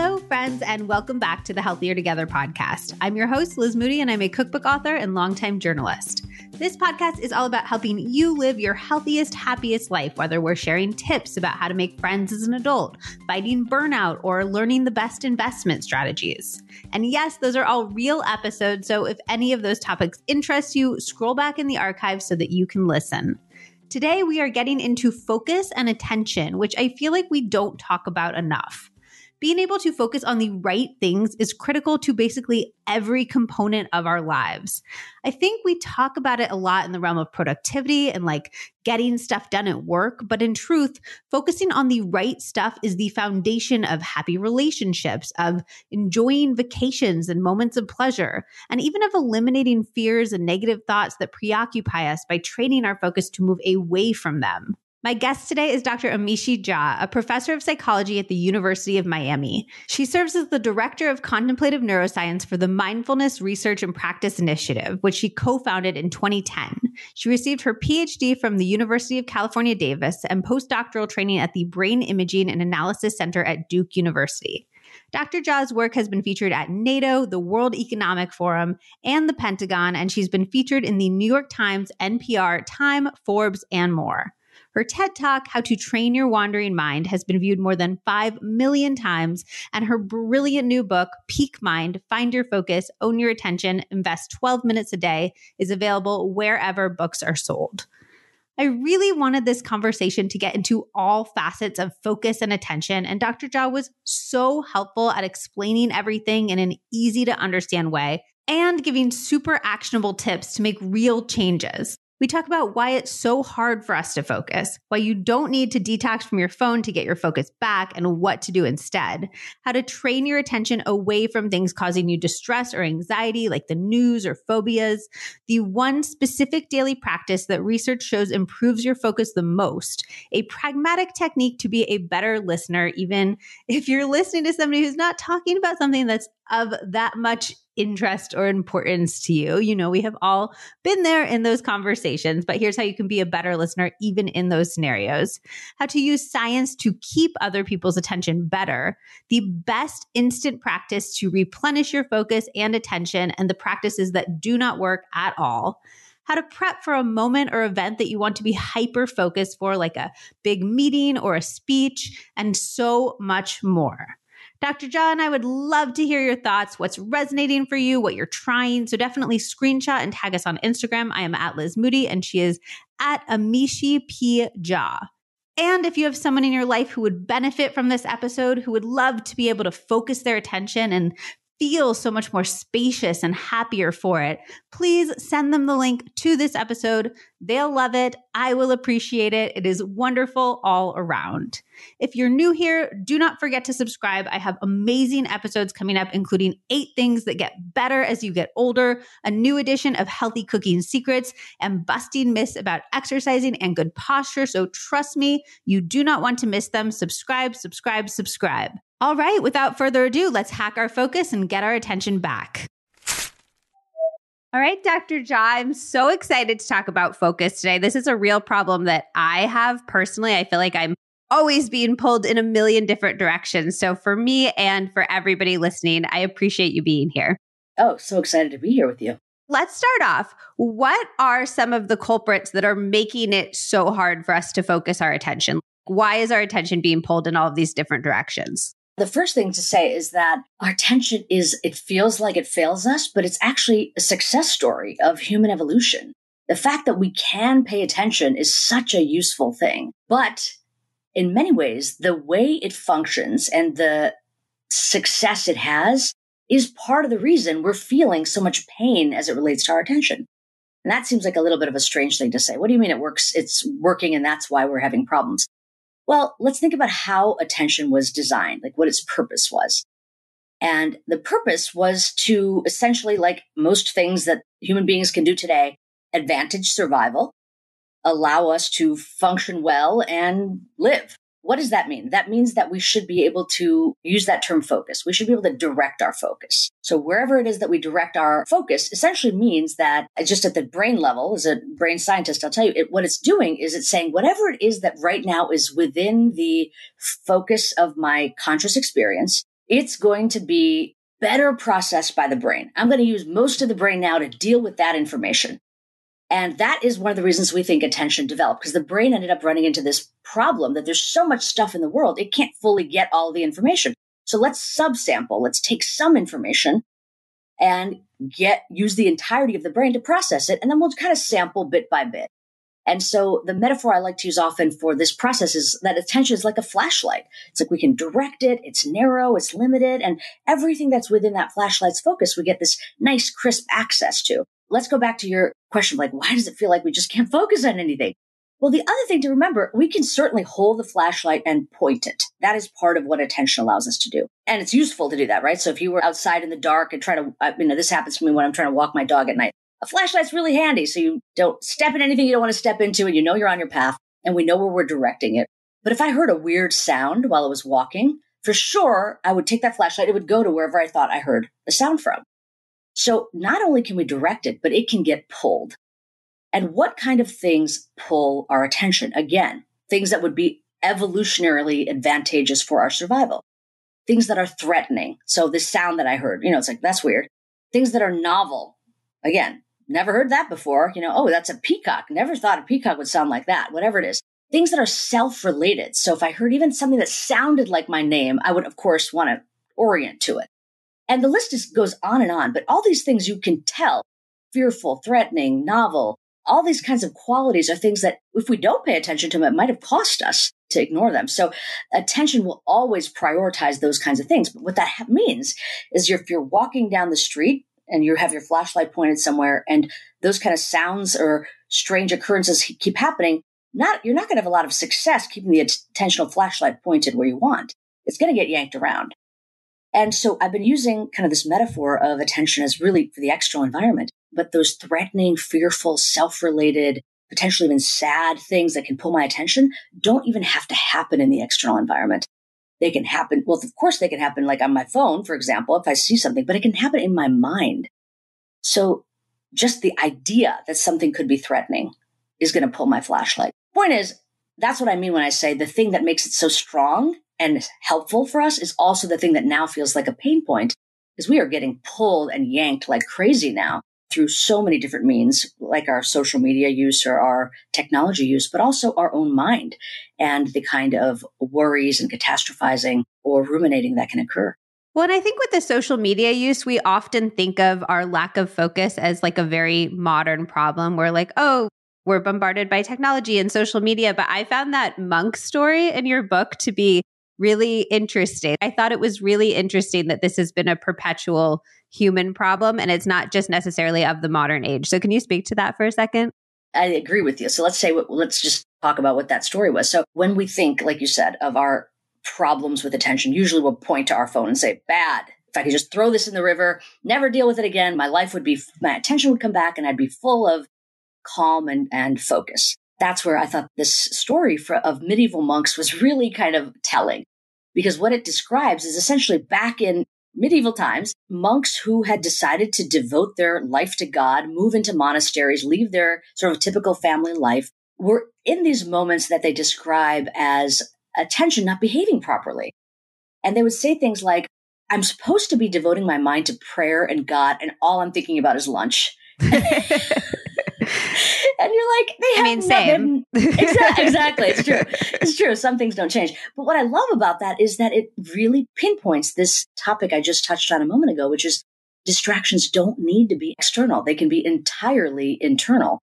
Hello, friends, and welcome back to the Healthier Together podcast. I'm your host, Liz Moody, and I'm a cookbook author and longtime journalist. This podcast is all about helping you live your healthiest, happiest life, whether we're sharing tips about how to make friends as an adult, fighting burnout, or learning the best investment strategies. And yes, those are all real episodes, so if any of those topics interest you, scroll back in the archive so that you can listen. Today, we are getting into focus and attention, which I feel like we don't talk about enough being able to focus on the right things is critical to basically every component of our lives. I think we talk about it a lot in the realm of productivity and like getting stuff done at work, but in truth, focusing on the right stuff is the foundation of happy relationships, of enjoying vacations and moments of pleasure, and even of eliminating fears and negative thoughts that preoccupy us by training our focus to move away from them. My guest today is Dr. Amishi Jha, a professor of psychology at the University of Miami. She serves as the director of contemplative neuroscience for the Mindfulness Research and Practice Initiative, which she co founded in 2010. She received her PhD from the University of California, Davis, and postdoctoral training at the Brain Imaging and Analysis Center at Duke University. Dr. Jha's work has been featured at NATO, the World Economic Forum, and the Pentagon, and she's been featured in the New York Times, NPR, Time, Forbes, and more. Her TED Talk, How to Train Your Wandering Mind, has been viewed more than 5 million times, and her brilliant new book, Peak Mind Find Your Focus, Own Your Attention, Invest 12 Minutes a Day, is available wherever books are sold. I really wanted this conversation to get into all facets of focus and attention, and Dr. Jha was so helpful at explaining everything in an easy to understand way and giving super actionable tips to make real changes. We talk about why it's so hard for us to focus, why you don't need to detox from your phone to get your focus back, and what to do instead, how to train your attention away from things causing you distress or anxiety, like the news or phobias, the one specific daily practice that research shows improves your focus the most, a pragmatic technique to be a better listener, even if you're listening to somebody who's not talking about something that's of that much interest or importance to you. You know, we have all been there in those conversations, but here's how you can be a better listener even in those scenarios. How to use science to keep other people's attention better, the best instant practice to replenish your focus and attention, and the practices that do not work at all how to prep for a moment or event that you want to be hyper focused for, like a big meeting or a speech, and so much more. Dr. Jha, I would love to hear your thoughts, what's resonating for you, what you're trying. So definitely screenshot and tag us on Instagram. I am at Liz Moody and she is at Amishi P. Jha. And if you have someone in your life who would benefit from this episode, who would love to be able to focus their attention and feel so much more spacious and happier for it, please send them the link to this episode. They'll love it. I will appreciate it. It is wonderful all around. If you're new here, do not forget to subscribe. I have amazing episodes coming up, including eight things that get better as you get older, a new edition of healthy cooking secrets, and busting myths about exercising and good posture. So trust me, you do not want to miss them. Subscribe, subscribe, subscribe. All right, without further ado, let's hack our focus and get our attention back. All right, Dr. Jha, I'm so excited to talk about focus today. This is a real problem that I have personally. I feel like I'm always being pulled in a million different directions. So, for me and for everybody listening, I appreciate you being here. Oh, so excited to be here with you. Let's start off. What are some of the culprits that are making it so hard for us to focus our attention? Why is our attention being pulled in all of these different directions? The first thing to say is that our attention is, it feels like it fails us, but it's actually a success story of human evolution. The fact that we can pay attention is such a useful thing. But in many ways, the way it functions and the success it has is part of the reason we're feeling so much pain as it relates to our attention. And that seems like a little bit of a strange thing to say. What do you mean it works? It's working and that's why we're having problems. Well, let's think about how attention was designed, like what its purpose was. And the purpose was to essentially, like most things that human beings can do today, advantage survival, allow us to function well and live. What does that mean? That means that we should be able to use that term focus. We should be able to direct our focus. So wherever it is that we direct our focus essentially means that just at the brain level, as a brain scientist, I'll tell you it, what it's doing is it's saying whatever it is that right now is within the focus of my conscious experience it's going to be better processed by the brain. I'm going to use most of the brain now to deal with that information. And that is one of the reasons we think attention developed because the brain ended up running into this problem that there's so much stuff in the world, it can't fully get all the information. So let's subsample. Let's take some information and get, use the entirety of the brain to process it. And then we'll kind of sample bit by bit. And so the metaphor I like to use often for this process is that attention is like a flashlight. It's like we can direct it. It's narrow. It's limited and everything that's within that flashlight's focus, we get this nice crisp access to. Let's go back to your question. Like, why does it feel like we just can't focus on anything? Well, the other thing to remember, we can certainly hold the flashlight and point it. That is part of what attention allows us to do. And it's useful to do that, right? So if you were outside in the dark and try to, uh, you know, this happens to me when I'm trying to walk my dog at night a flashlight's really handy so you don't step in anything you don't want to step into and you know you're on your path and we know where we're directing it. But if I heard a weird sound while I was walking, for sure I would take that flashlight. It would go to wherever I thought I heard the sound from. So not only can we direct it, but it can get pulled. And what kind of things pull our attention? Again, things that would be evolutionarily advantageous for our survival. Things that are threatening. So this sound that I heard, you know, it's like, that's weird. Things that are novel. Again, Never heard that before. You know, oh, that's a peacock. Never thought a peacock would sound like that, whatever it is. Things that are self related. So if I heard even something that sounded like my name, I would, of course, want to orient to it. And the list just goes on and on. But all these things you can tell fearful, threatening, novel, all these kinds of qualities are things that if we don't pay attention to them, it might have cost us to ignore them. So attention will always prioritize those kinds of things. But what that means is if you're walking down the street and you have your flashlight pointed somewhere and those kind of sounds or strange occurrences keep happening, not, you're not going to have a lot of success keeping the attentional flashlight pointed where you want. It's going to get yanked around. And so I've been using kind of this metaphor of attention as really for the external environment, but those threatening, fearful, self-related, potentially even sad things that can pull my attention don't even have to happen in the external environment. They can happen. Well, of course they can happen like on my phone, for example, if I see something, but it can happen in my mind. So just the idea that something could be threatening is going to pull my flashlight. Point is, that's what I mean when I say the thing that makes it so strong and helpful for us is also the thing that now feels like a pain point because we are getting pulled and yanked like crazy now through so many different means, like our social media use or our technology use, but also our own mind and the kind of worries and catastrophizing or ruminating that can occur. Well, and I think with the social media use, we often think of our lack of focus as like a very modern problem. We're like, oh, we're bombarded by technology and social media. But I found that monk story in your book to be really interesting. I thought it was really interesting that this has been a perpetual human problem and it's not just necessarily of the modern age. So, can you speak to that for a second? I agree with you. So, let's say, let's just talk about what that story was. So, when we think, like you said, of our problems with attention, usually we'll point to our phone and say, bad. If I could just throw this in the river, never deal with it again, my life would be, my attention would come back and I'd be full of calm and, and focus. That's where I thought this story for, of medieval monks was really kind of telling because what it describes is essentially back in medieval times, monks who had decided to devote their life to God, move into monasteries, leave their sort of typical family life, were in these moments that they describe as attention not behaving properly. And they would say things like, I'm supposed to be devoting my mind to prayer and God, and all I'm thinking about is lunch. and you're like, they have I mean, same. exactly, exactly. It's true. It's true. Some things don't change. But what I love about that is that it really pinpoints this topic I just touched on a moment ago, which is distractions don't need to be external. They can be entirely internal.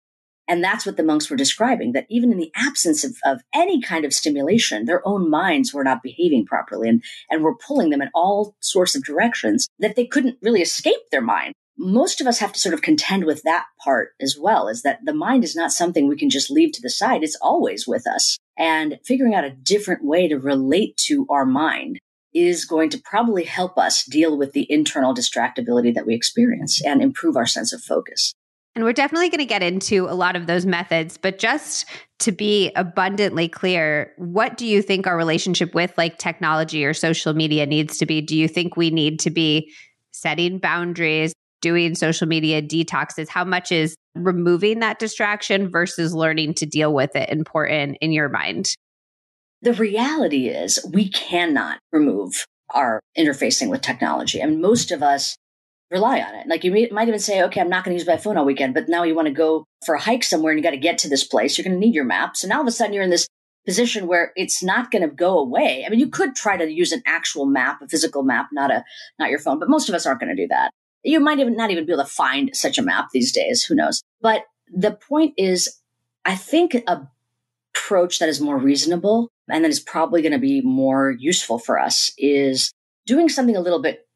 And that's what the monks were describing, that even in the absence of, of any kind of stimulation, their own minds were not behaving properly and, and were pulling them in all sorts of directions that they couldn't really escape their mind most of us have to sort of contend with that part as well is that the mind is not something we can just leave to the side. It's always with us. And figuring out a different way to relate to our mind is going to probably help us deal with the internal distractibility that we experience and improve our sense of focus. And we're definitely going to get into a lot of those methods, but just to be abundantly clear, what do you think our relationship with like technology or social media needs to be? Do you think we need to be setting boundaries, doing social media detoxes, how much is removing that distraction versus learning to deal with it important in your mind? The reality is we cannot remove our interfacing with technology. Mean, most of us rely on it. Like you might even say, okay, I'm not going to use my phone all weekend, but now you want to go for a hike somewhere and you got to get to this place. You're going to need your map. So now all of a sudden you're in this position where it's not going to go away. I mean, you could try to use an actual map, a physical map, not a, not your phone, but most of us aren't going to do that. You might even not even be able to find such a map these days. Who knows? But the point is, I think a approach that is more reasonable and that is probably going to be more useful for us is doing something a little bit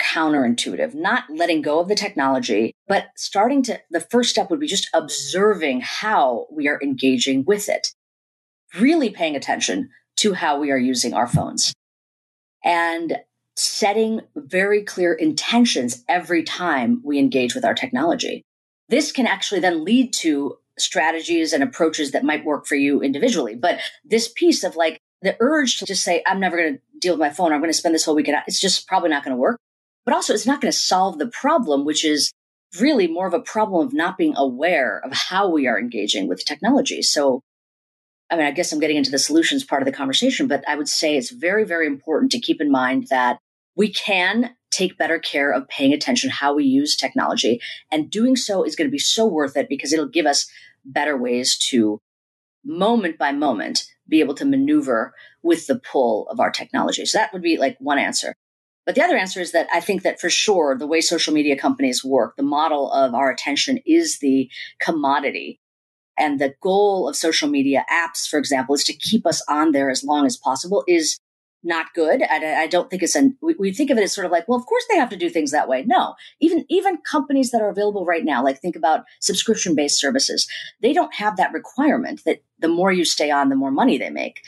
counterintuitive, not letting go of the technology, but starting to, the first step would be just observing how we are engaging with it, really paying attention to how we are using our phones and setting very clear intentions every time we engage with our technology. This can actually then lead to strategies and approaches that might work for you individually. But this piece of like the urge to just say, I'm never going to deal with my phone. I'm going to spend this whole weekend. It's just probably not going to work. But also, it's not going to solve the problem, which is really more of a problem of not being aware of how we are engaging with technology. So, I mean, I guess I'm getting into the solutions part of the conversation, but I would say it's very, very important to keep in mind that we can take better care of paying attention how we use technology. And doing so is going to be so worth it because it'll give us better ways to moment by moment be able to maneuver with the pull of our technology. So that would be like one answer. But the other answer is that I think that for sure, the way social media companies work, the model of our attention is the commodity. And the goal of social media apps, for example, is to keep us on there as long as possible, is not good. I, I don't think it's an, we, we, think of it as sort of like, well, of course they have to do things that way. No, even, even companies that are available right now, like think about subscription based services, they don't have that requirement that the more you stay on, the more money they make.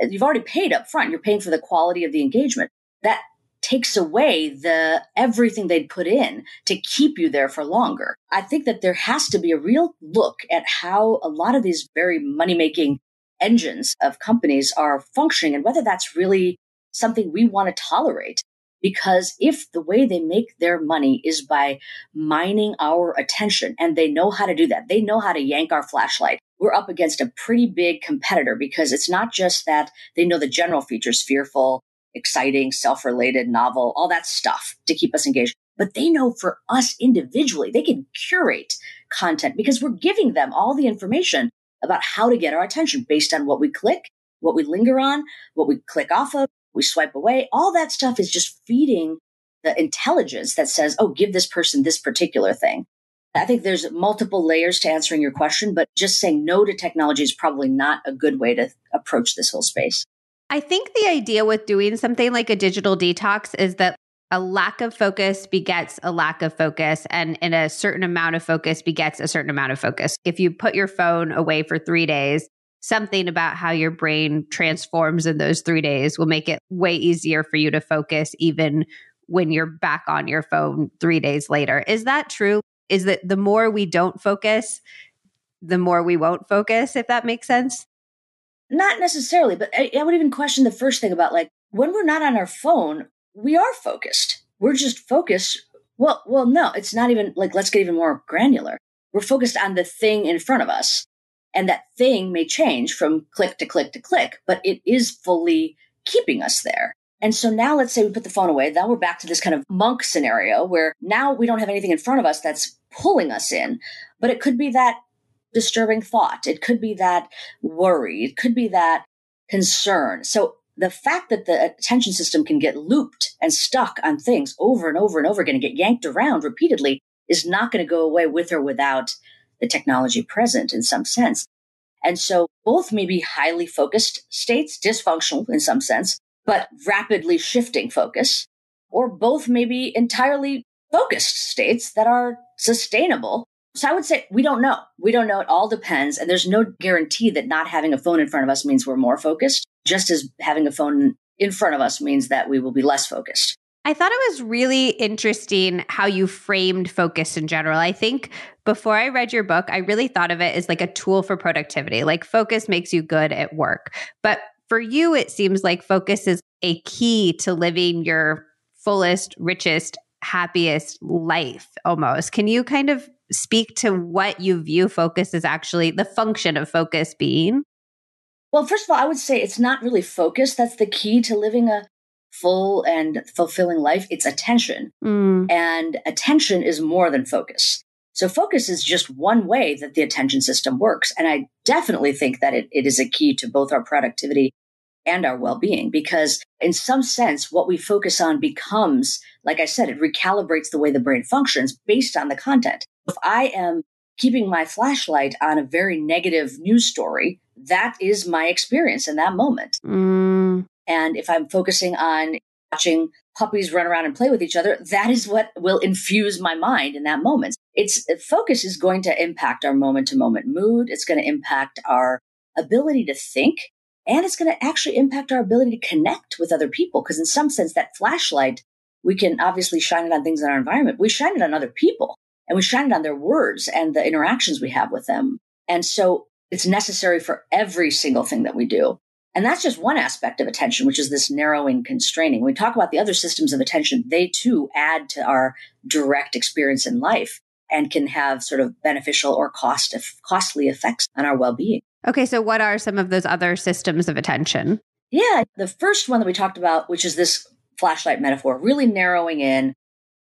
You've already paid up front. You're paying for the quality of the engagement. That takes away the everything they'd put in to keep you there for longer. I think that there has to be a real look at how a lot of these very money making engines of companies are functioning and whether that's really something we want to tolerate. Because if the way they make their money is by mining our attention and they know how to do that, they know how to yank our flashlight. We're up against a pretty big competitor because it's not just that they know the general features, fearful, exciting, self-related, novel, all that stuff to keep us engaged. But they know for us individually, they can curate content because we're giving them all the information about how to get our attention based on what we click, what we linger on, what we click off of, we swipe away. All that stuff is just feeding the intelligence that says, oh, give this person this particular thing. I think there's multiple layers to answering your question, but just saying no to technology is probably not a good way to approach this whole space. I think the idea with doing something like a digital detox is that a lack of focus begets a lack of focus and in a certain amount of focus begets a certain amount of focus. If you put your phone away for three days something about how your brain transforms in those three days will make it way easier for you to focus even when you're back on your phone three days later. Is that true? Is that the more we don't focus the more we won't focus if that makes sense? Not necessarily but I, I would even question the first thing about like when we're not on our phone we are focused. We're just focused. Well, well, no, it's not even like, let's get even more granular. We're focused on the thing in front of us. And that thing may change from click to click to click, but it is fully keeping us there. And so now let's say we put the phone away. Now we're back to this kind of monk scenario where now we don't have anything in front of us that's pulling us in, but it could be that disturbing thought. It could be that worry. It could be that concern. So the fact that the attention system can get looped and stuck on things over and over and over again and get yanked around repeatedly is not going to go away with or without the technology present in some sense. And so both may be highly focused states, dysfunctional in some sense, but rapidly shifting focus, or both may be entirely focused states that are sustainable. So I would say we don't know. We don't know. It all depends. And there's no guarantee that not having a phone in front of us means we're more focused just as having a phone in front of us means that we will be less focused. I thought it was really interesting how you framed focus in general. I think before I read your book, I really thought of it as like a tool for productivity. Like focus makes you good at work. But for you, it seems like focus is a key to living your fullest, richest, happiest life almost. Can you kind of speak to what you view focus as actually the function of focus being? Well, first of all, I would say it's not really focus that's the key to living a full and fulfilling life, it's attention. Mm. And attention is more than focus. So focus is just one way that the attention system works. And I definitely think that it, it is a key to both our productivity and our well-being because in some sense what we focus on becomes like i said it recalibrates the way the brain functions based on the content if i am keeping my flashlight on a very negative news story that is my experience in that moment mm. and if i'm focusing on watching puppies run around and play with each other that is what will infuse my mind in that moment it's focus is going to impact our moment to moment mood it's going to impact our ability to think and it's going to actually impact our ability to connect with other people. Because in some sense, that flashlight, we can obviously shine it on things in our environment. We shine it on other people and we shine it on their words and the interactions we have with them. And so it's necessary for every single thing that we do. And that's just one aspect of attention, which is this narrowing constraining. When we talk about the other systems of attention, they too add to our direct experience in life and can have sort of beneficial or cost costly effects on our well-being. Okay, so what are some of those other systems of attention? Yeah, the first one that we talked about, which is this flashlight metaphor, really narrowing in,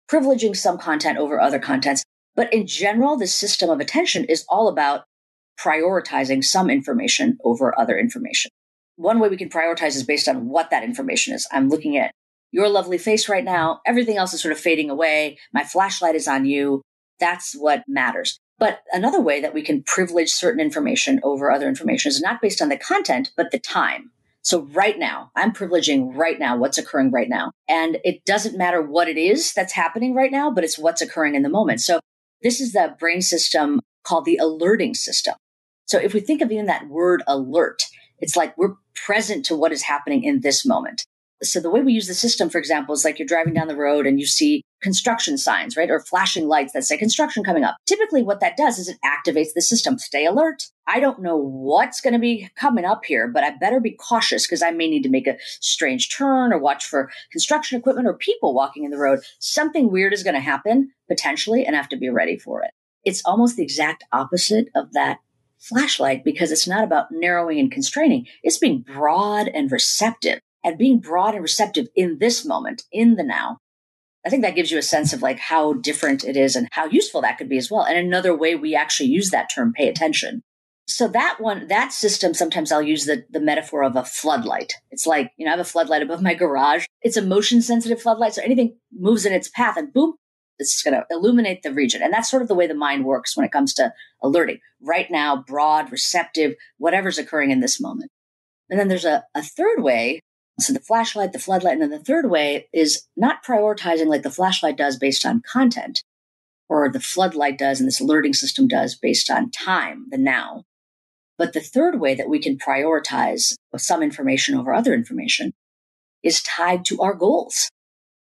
privileging some content over other contents. But in general, the system of attention is all about prioritizing some information over other information. One way we can prioritize is based on what that information is. I'm looking at your lovely face right now. Everything else is sort of fading away. My flashlight is on you. That's what matters. But another way that we can privilege certain information over other information is not based on the content, but the time. So right now, I'm privileging right now what's occurring right now. And it doesn't matter what it is that's happening right now, but it's what's occurring in the moment. So this is the brain system called the alerting system. So if we think of even that word alert, it's like we're present to what is happening in this moment. So the way we use the system, for example, is like you're driving down the road and you see construction signs, right? Or flashing lights that say construction coming up. Typically what that does is it activates the system. Stay alert. I don't know what's going to be coming up here, but I better be cautious because I may need to make a strange turn or watch for construction equipment or people walking in the road. Something weird is going to happen potentially and I have to be ready for it. It's almost the exact opposite of that flashlight because it's not about narrowing and constraining. It's being broad and receptive and being broad and receptive in this moment, in the now. I think that gives you a sense of like how different it is and how useful that could be as well. And another way we actually use that term, pay attention. So that one, that system, sometimes I'll use the, the metaphor of a floodlight. It's like, you know, I have a floodlight above my garage. It's a motion sensitive floodlight. So anything moves in its path and boom, it's going to illuminate the region. And that's sort of the way the mind works when it comes to alerting. Right now, broad, receptive, whatever's occurring in this moment. And then there's a, a third way so the flashlight, the floodlight, and then the third way is not prioritizing like the flashlight does based on content or the floodlight does and this alerting system does based on time, the now. But the third way that we can prioritize some information over other information is tied to our goals.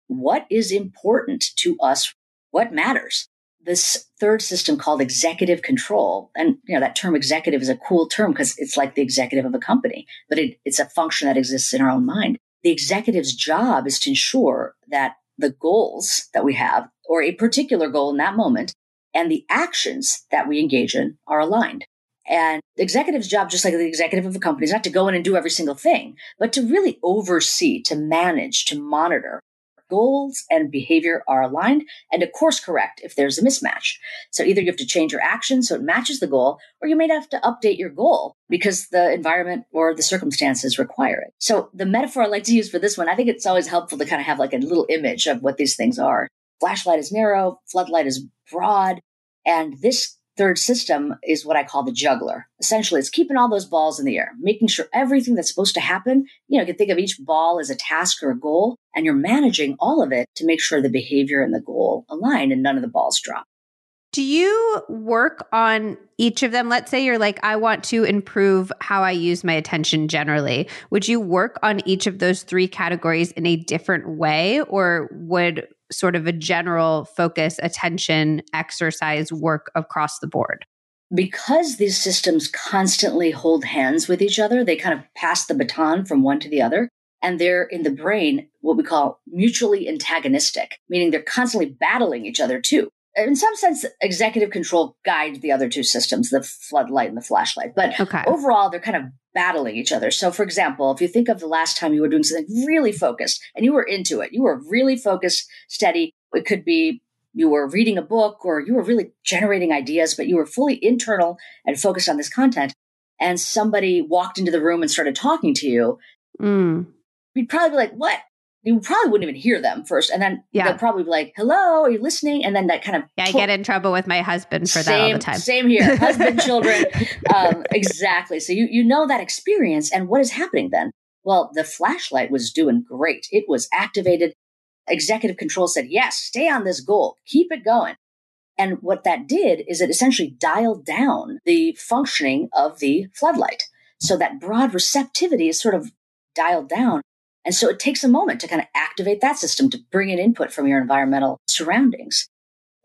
What is important to us? What matters? this third system called executive control and you know that term executive is a cool term because it's like the executive of a company but it, it's a function that exists in our own mind the executive's job is to ensure that the goals that we have or a particular goal in that moment and the actions that we engage in are aligned and the executive's job just like the executive of a company is not to go in and do every single thing but to really oversee to manage to monitor goals and behavior are aligned and to course correct if there's a mismatch. So either you have to change your action so it matches the goal, or you may have to update your goal because the environment or the circumstances require it. So the metaphor I like to use for this one, I think it's always helpful to kind of have like a little image of what these things are. Flashlight is narrow, floodlight is broad, and this third system is what I call the juggler. Essentially, it's keeping all those balls in the air, making sure everything that's supposed to happen, you know, you can think of each ball as a task or a goal, and you're managing all of it to make sure the behavior and the goal align and none of the balls drop. Do you work on each of them? Let's say you're like, I want to improve how I use my attention generally. Would you work on each of those three categories in a different way, or would sort of a general focus, attention, exercise work across the board? Because these systems constantly hold hands with each other, they kind of pass the baton from one to the other. And they're in the brain what we call mutually antagonistic, meaning they're constantly battling each other too. In some sense, executive control guides the other two systems, the floodlight and the flashlight. But okay. overall, they're kind of battling each other. So, for example, if you think of the last time you were doing something really focused and you were into it, you were really focused, steady. It could be you were reading a book or you were really generating ideas, but you were fully internal and focused on this content. And somebody walked into the room and started talking to you. Mm. You'd probably be like, what? You probably wouldn't even hear them first. And then yeah. they'll probably be like, hello, are you listening? And then that kind of. Yeah, I get in trouble with my husband for same, that all the time. Same here. Husband, children. Um, exactly. So you, you know that experience. And what is happening then? Well, the flashlight was doing great. It was activated. Executive control said, yes, stay on this goal. Keep it going. And what that did is it essentially dialed down the functioning of the floodlight. So that broad receptivity is sort of dialed down. And so it takes a moment to kind of activate that system to bring in input from your environmental surroundings.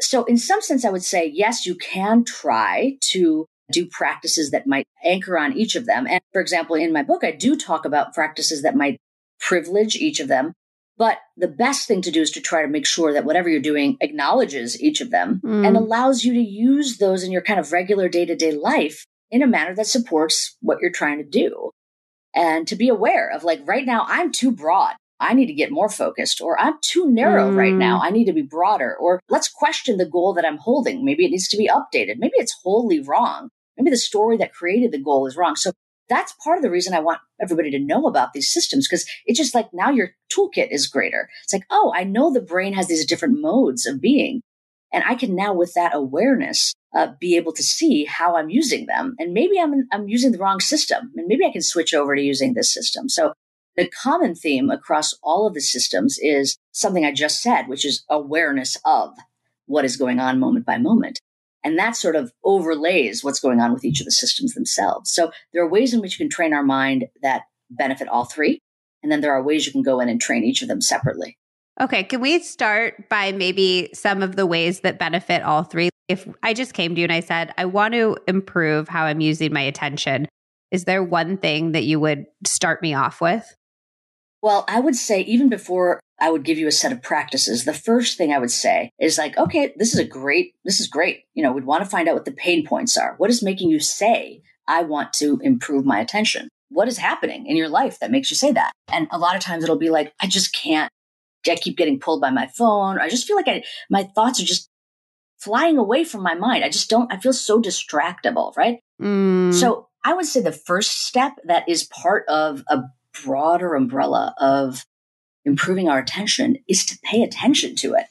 So in some sense, I would say, yes, you can try to do practices that might anchor on each of them. And for example, in my book, I do talk about practices that might privilege each of them. But the best thing to do is to try to make sure that whatever you're doing acknowledges each of them mm. and allows you to use those in your kind of regular day to day life in a manner that supports what you're trying to do and to be aware of like right now I'm too broad. I need to get more focused or I'm too narrow mm. right now. I need to be broader or let's question the goal that I'm holding. Maybe it needs to be updated. Maybe it's wholly wrong. Maybe the story that created the goal is wrong. So that's part of the reason I want everybody to know about these systems because it's just like now your toolkit is greater. It's like, oh, I know the brain has these different modes of being. And I can now, with that awareness, uh, be able to see how I'm using them. And maybe I'm, I'm using the wrong system and maybe I can switch over to using this system. So the common theme across all of the systems is something I just said, which is awareness of what is going on moment by moment. And that sort of overlays what's going on with each of the systems themselves. So there are ways in which you can train our mind that benefit all three. And then there are ways you can go in and train each of them separately. Okay, can we start by maybe some of the ways that benefit all three? If I just came to you and I said, I want to improve how I'm using my attention, is there one thing that you would start me off with? Well, I would say even before I would give you a set of practices, the first thing I would say is like, okay, this is a great, this is great. You know, we'd want to find out what the pain points are. What is making you say, I want to improve my attention? What is happening in your life that makes you say that? And a lot of times it'll be like, I just can't I keep getting pulled by my phone. I just feel like I, my thoughts are just flying away from my mind. I just don't, I feel so distractible, right? Mm. So I would say the first step that is part of a broader umbrella of improving our attention is to pay attention to it.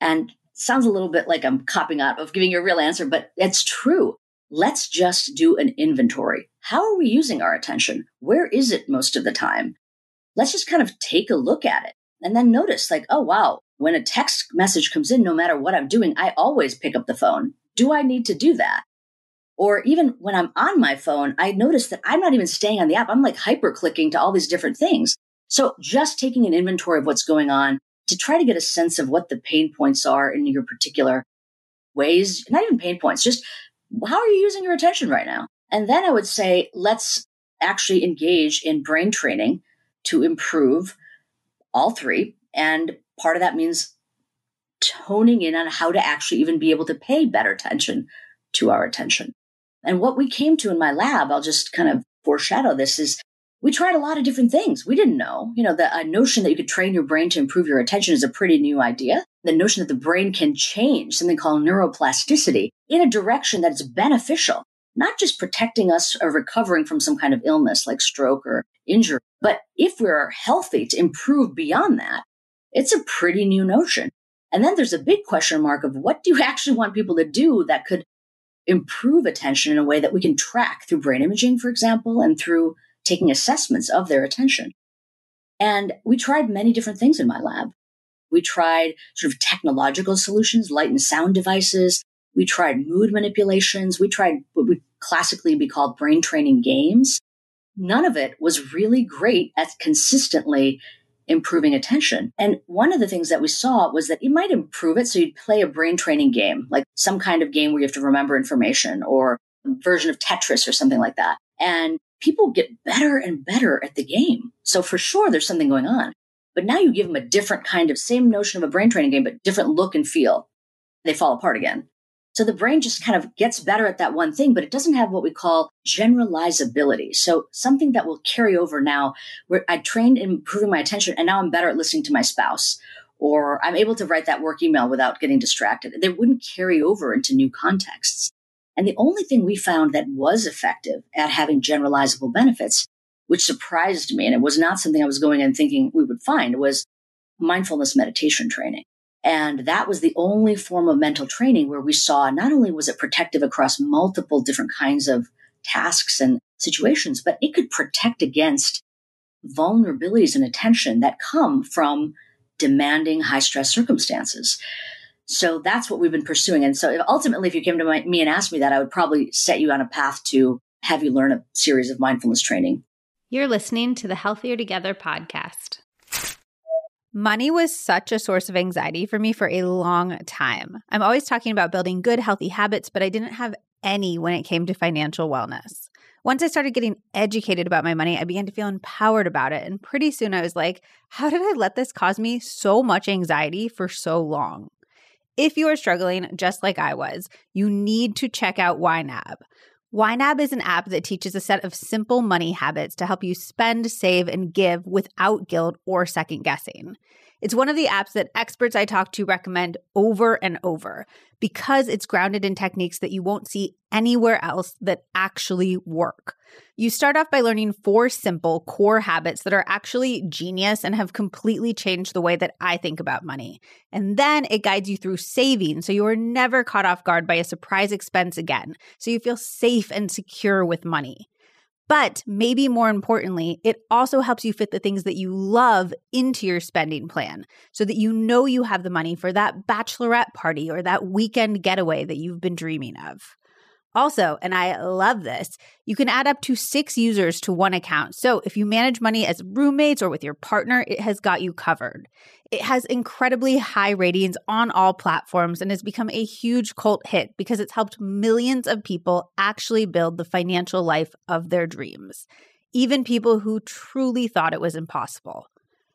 And sounds a little bit like I'm copping out of giving you a real answer, but it's true. Let's just do an inventory. How are we using our attention? Where is it most of the time? Let's just kind of take a look at it. And then notice, like, oh, wow, when a text message comes in, no matter what I'm doing, I always pick up the phone. Do I need to do that? Or even when I'm on my phone, I notice that I'm not even staying on the app. I'm like hyper clicking to all these different things. So just taking an inventory of what's going on to try to get a sense of what the pain points are in your particular ways, not even pain points, just how are you using your attention right now? And then I would say, let's actually engage in brain training to improve all three. And part of that means toning in on how to actually even be able to pay better attention to our attention. And what we came to in my lab, I'll just kind of foreshadow this is we tried a lot of different things. We didn't know, you know, the notion that you could train your brain to improve your attention is a pretty new idea. The notion that the brain can change something called neuroplasticity in a direction that is beneficial, not just protecting us or recovering from some kind of illness like stroke or injury, but if we're healthy to improve beyond that, it's a pretty new notion. And then there's a big question mark of what do you actually want people to do that could improve attention in a way that we can track through brain imaging, for example, and through taking assessments of their attention. And we tried many different things in my lab. We tried sort of technological solutions, light and sound devices. We tried mood manipulations. We tried what would classically be called brain training games none of it was really great at consistently improving attention. And one of the things that we saw was that it might improve it. So you'd play a brain training game, like some kind of game where you have to remember information or version of Tetris or something like that. And people get better and better at the game. So for sure, there's something going on. But now you give them a different kind of same notion of a brain training game, but different look and feel. they fall apart again. So the brain just kind of gets better at that one thing, but it doesn't have what we call generalizability. So something that will carry over now where I trained in improving my attention and now I'm better at listening to my spouse or I'm able to write that work email without getting distracted. They wouldn't carry over into new contexts. And the only thing we found that was effective at having generalizable benefits, which surprised me, and it was not something I was going and thinking we would find, was mindfulness meditation training. And that was the only form of mental training where we saw not only was it protective across multiple different kinds of tasks and situations, but it could protect against vulnerabilities and attention that come from demanding high stress circumstances. So that's what we've been pursuing. And so ultimately, if you came to my, me and asked me that, I would probably set you on a path to have you learn a series of mindfulness training. You're listening to the Healthier Together podcast. Money was such a source of anxiety for me for a long time. I'm always talking about building good, healthy habits, but I didn't have any when it came to financial wellness. Once I started getting educated about my money, I began to feel empowered about it. And pretty soon I was like, how did I let this cause me so much anxiety for so long? If you are struggling just like I was, you need to check out YNAB. YNAB is an app that teaches a set of simple money habits to help you spend, save, and give without guilt or second guessing. It's one of the apps that experts I talk to recommend over and over because it's grounded in techniques that you won't see anywhere else that actually work. You start off by learning four simple core habits that are actually genius and have completely changed the way that I think about money. And then it guides you through saving so you are never caught off guard by a surprise expense again. So you feel safe and secure with money. But maybe more importantly, it also helps you fit the things that you love into your spending plan so that you know you have the money for that bachelorette party or that weekend getaway that you've been dreaming of. Also, and I love this, you can add up to six users to one account. So if you manage money as roommates or with your partner, it has got you covered. It has incredibly high ratings on all platforms and has become a huge cult hit because it's helped millions of people actually build the financial life of their dreams, even people who truly thought it was impossible.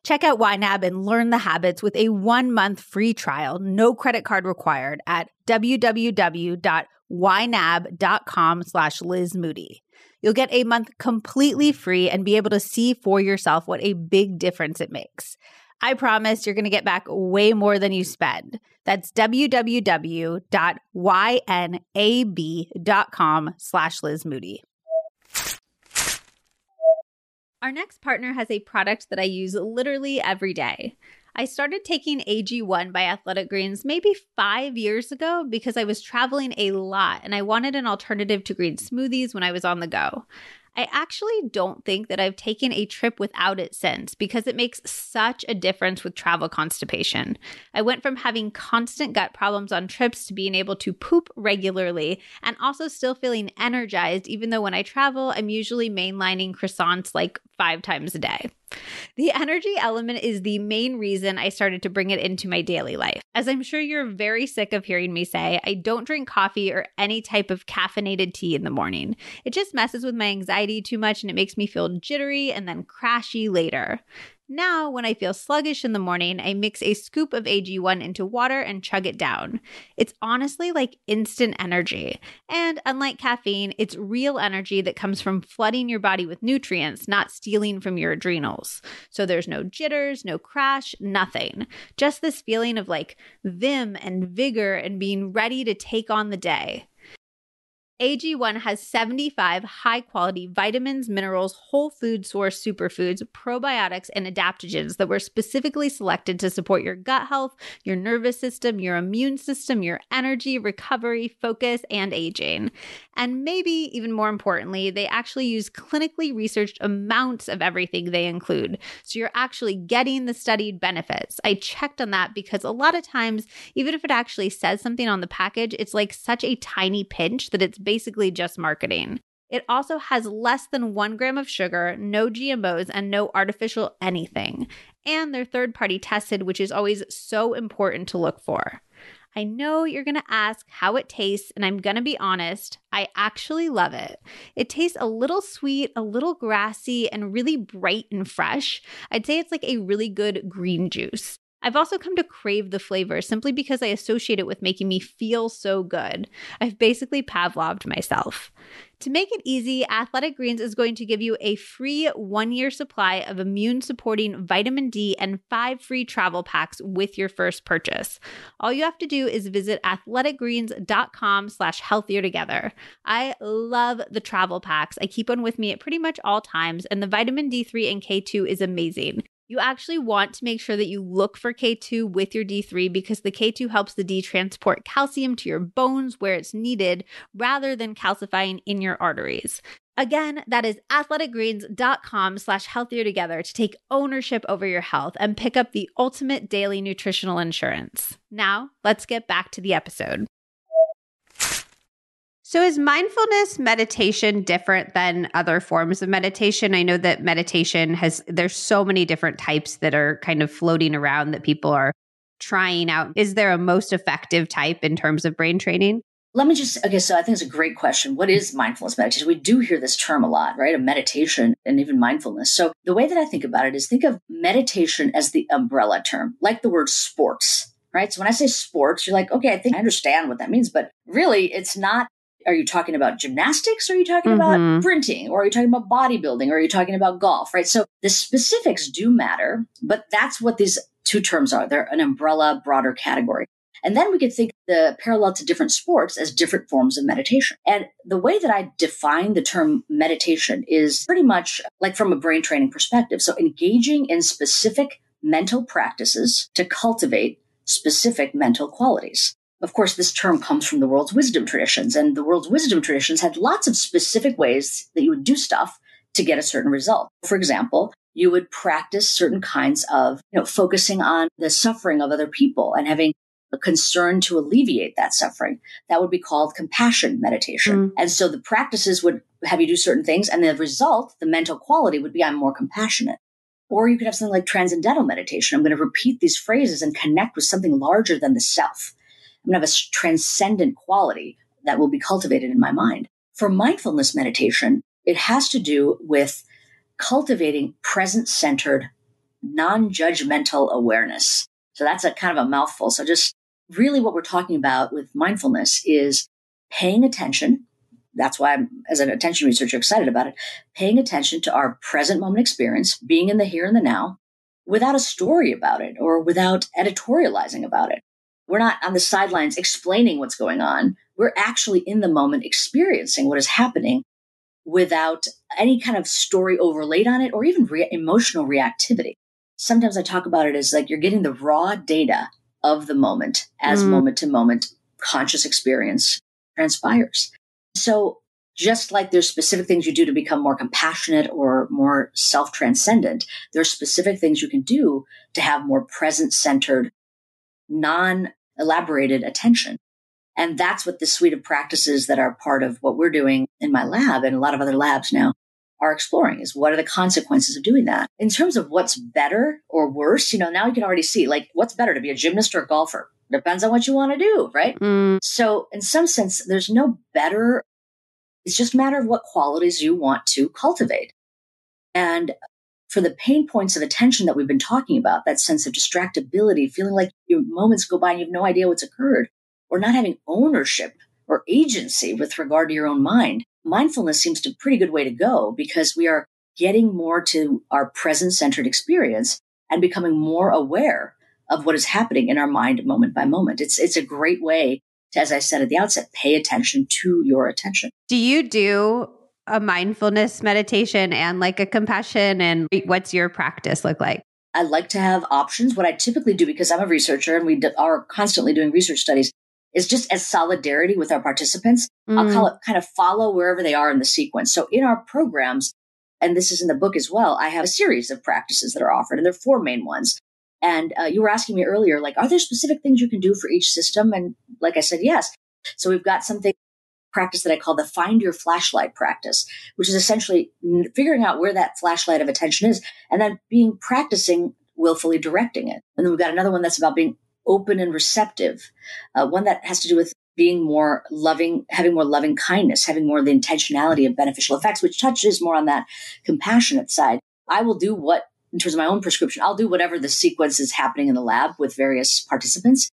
Check out YNAB and learn the habits with a one month free trial, no credit card required at www.ynab.com slash Liz Moody. You'll get a month completely free and be able to see for yourself what a big difference it makes. I promise you're going to get back way more than you spend. That's www.ynab.com slash Liz Moody. Our next partner has a product that I use literally every day. I started taking AG1 by Athletic Greens maybe five years ago because I was traveling a lot and I wanted an alternative to green smoothies when I was on the go. I actually don't think that I've taken a trip without it since because it makes such a difference with travel constipation. I went from having constant gut problems on trips to being able to poop regularly and also still feeling energized, even though when I travel, I'm usually mainlining croissants like five times a day. The energy element is the main reason I started to bring it into my daily life. As I'm sure you're very sick of hearing me say, I don't drink coffee or any type of caffeinated tea in the morning. It just messes with my anxiety too much and it makes me feel jittery and then crashy later. Now, when I feel sluggish in the morning, I mix a scoop of AG1 into water and chug it down. It's honestly like instant energy. And unlike caffeine, it's real energy that comes from flooding your body with nutrients, not stealing from your adrenals. So there's no jitters, no crash, nothing. Just this feeling of like vim and vigor and being ready to take on the day. AG1 has 75 high quality vitamins, minerals, whole food source superfoods, probiotics, and adaptogens that were specifically selected to support your gut health, your nervous system, your immune system, your energy, recovery, focus, and aging. And maybe even more importantly, they actually use clinically researched amounts of everything they include. So you're actually getting the studied benefits. I checked on that because a lot of times, even if it actually says something on the package, it's like such a tiny pinch that it's basically just marketing. It also has less than one gram of sugar, no GMOs, and no artificial anything. And they're third party tested, which is always so important to look for. I know you're going to ask how it tastes, and I'm going to be honest, I actually love it. It tastes a little sweet, a little grassy, and really bright and fresh. I'd say it's like a really good green juice. I've also come to crave the flavor simply because I associate it with making me feel so good. I've basically Pavloved myself. To make it easy, Athletic Greens is going to give you a free one year supply of immune supporting vitamin D and five free travel packs with your first purchase. All you have to do is visit athleticgreens.com slash healthier together. I love the travel packs. I keep one with me at pretty much all times, and the vitamin D3 and K2 is amazing. You actually want to make sure that you look for K2 with your D3 because the K2 helps the D transport calcium to your bones where it's needed rather than calcifying in your arteries. Again, that is athleticgreens.com slash healthier together to take ownership over your health and pick up the ultimate daily nutritional insurance. Now, let's get back to the episode. So, is mindfulness meditation different than other forms of meditation? I know that meditation has, there's so many different types that are kind of floating around that people are trying out. Is there a most effective type in terms of brain training? Let me just, okay, so I think it's a great question. What is mindfulness meditation? We do hear this term a lot, right? Of meditation and even mindfulness. So the way that I think about it is think of meditation as the umbrella term, like the word sports, right? So when I say sports, you're like, okay, I think I understand what that means, but really it's not are you talking about gymnastics? Or are you talking mm-hmm. about printing? Or are you talking about bodybuilding? Or are you talking about golf? Right. So the specifics do matter, but that's what these two terms are. They're an umbrella, broader category. And then we could think the parallel to different sports as different forms of meditation. And the way that I define the term meditation is pretty much like from a brain training perspective. So engaging in specific mental practices to cultivate specific mental qualities. Of course, this term comes from the world's wisdom traditions, and the world's wisdom traditions had lots of specific ways that you would do stuff to get a certain result. For example, you would practice certain kinds of, you know, focusing on the suffering of other people and having a concern to alleviate that suffering. That would be called compassion meditation. Mm. And so the practices would have you do certain things, and the result, the mental quality would be I'm more compassionate. Or you could have something like transcendental meditation. I'm going to repeat these phrases and connect with something larger than the self. I'm going to have a transcendent quality that will be cultivated in my mind. For mindfulness meditation, it has to do with cultivating present centered, non judgmental awareness. So that's a kind of a mouthful. So just really what we're talking about with mindfulness is paying attention. That's why I'm, as an attention researcher, excited about it. Paying attention to our present moment experience, being in the here and the now without a story about it or without editorializing about it. We're not on the sidelines explaining what's going on. We're actually in the moment experiencing what is happening without any kind of story overlaid on it or even re- emotional reactivity. Sometimes I talk about it as like you're getting the raw data of the moment as mm. moment to moment conscious experience transpires. So just like there's specific things you do to become more compassionate or more self transcendent, there's specific things you can do to have more present centered, non elaborated attention. And that's what the suite of practices that are part of what we're doing in my lab and a lot of other labs now are exploring is what are the consequences of doing that in terms of what's better or worse you know now you can already see like what's better to be a gymnast or a golfer depends on what you want to do right mm. so in some sense there's no better it's just a matter of what qualities you want to cultivate and for the pain points of attention that we've been talking about, that sense of distractibility, feeling like your moments go by and you have no idea what's occurred, or not having ownership or agency with regard to your own mind, mindfulness seems to be a pretty good way to go because we are getting more to our present centered experience and becoming more aware of what is happening in our mind moment by moment. It's, it's a great way to, as I said at the outset, pay attention to your attention. Do you do a mindfulness meditation and like a compassion? And what's your practice look like? I like to have options. What I typically do, because I'm a researcher and we are constantly doing research studies, is just as solidarity with our participants. Mm. I'll call it kind of follow wherever they are in the sequence. So in our programs, and this is in the book as well, I have a series of practices that are offered, and there are four main ones. And uh, you were asking me earlier, like, are there specific things you can do for each system? And like I said, yes. So we've got something practice that I call the find your flashlight practice, which is essentially figuring out where that flashlight of attention is and then being practicing willfully directing it. And then we've got another one that's about being open and receptive, uh, one that has to do with being more loving, having more loving kindness, having more of the intentionality of beneficial effects, which touches more on that compassionate side. I will do what in terms of my own prescription, I'll do whatever the sequence is happening in the lab with various participants.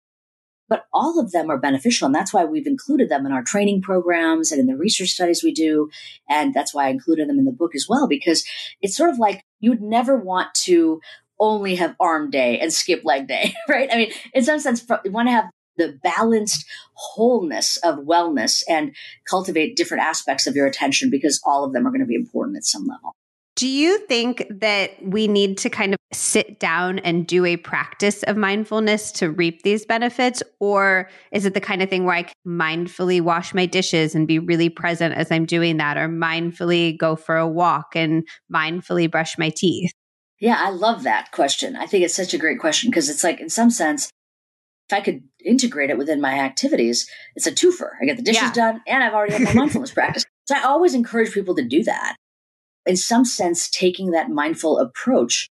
But all of them are beneficial. And that's why we've included them in our training programs and in the research studies we do. And that's why I included them in the book as well, because it's sort of like you would never want to only have arm day and skip leg day, right? I mean, in some sense, you want to have the balanced wholeness of wellness and cultivate different aspects of your attention because all of them are going to be important at some level. Do you think that we need to kind of sit down and do a practice of mindfulness to reap these benefits? Or is it the kind of thing where I can mindfully wash my dishes and be really present as I'm doing that, or mindfully go for a walk and mindfully brush my teeth? Yeah, I love that question. I think it's such a great question because it's like, in some sense, if I could integrate it within my activities, it's a twofer. I get the dishes yeah. done and I've already had my mindfulness practice. So I always encourage people to do that. In some sense, taking that mindful approach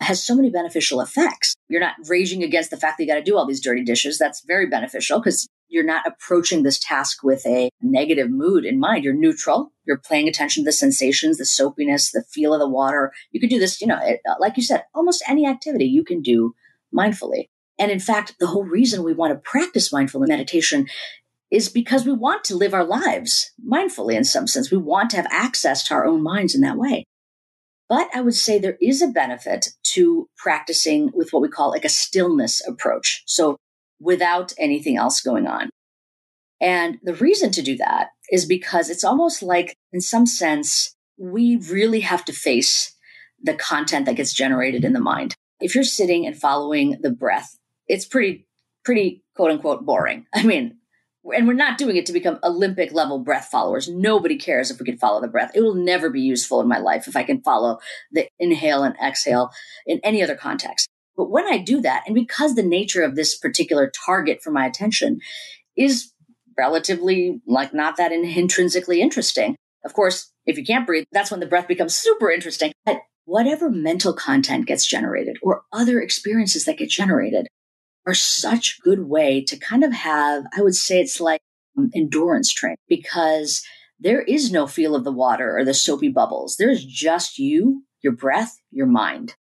has so many beneficial effects. You're not raging against the fact that you got to do all these dirty dishes. That's very beneficial because you're not approaching this task with a negative mood in mind. You're neutral. You're paying attention to the sensations, the soapiness, the feel of the water. You can do this, you know, uh, like you said, almost any activity you can do mindfully. And in fact, the whole reason we want to practice mindful meditation is because we want to live our lives mindfully in some sense. We want to have access to our own minds in that way. But I would say there is a benefit to practicing with what we call like a stillness approach. So without anything else going on. And the reason to do that is because it's almost like, in some sense, we really have to face the content that gets generated in the mind. If you're sitting and following the breath, it's pretty, pretty quote unquote boring. I mean, and we're not doing it to become Olympic level breath followers. Nobody cares if we can follow the breath. It will never be useful in my life if I can follow the inhale and exhale in any other context. But when I do that, and because the nature of this particular target for my attention is relatively like not that intrinsically interesting. Of course, if you can't breathe, that's when the breath becomes super interesting. But whatever mental content gets generated or other experiences that get generated are such good way to kind of have, I would say it's like um, endurance training because there is no feel of the water or the soapy bubbles. There's just you, your breath, your mind.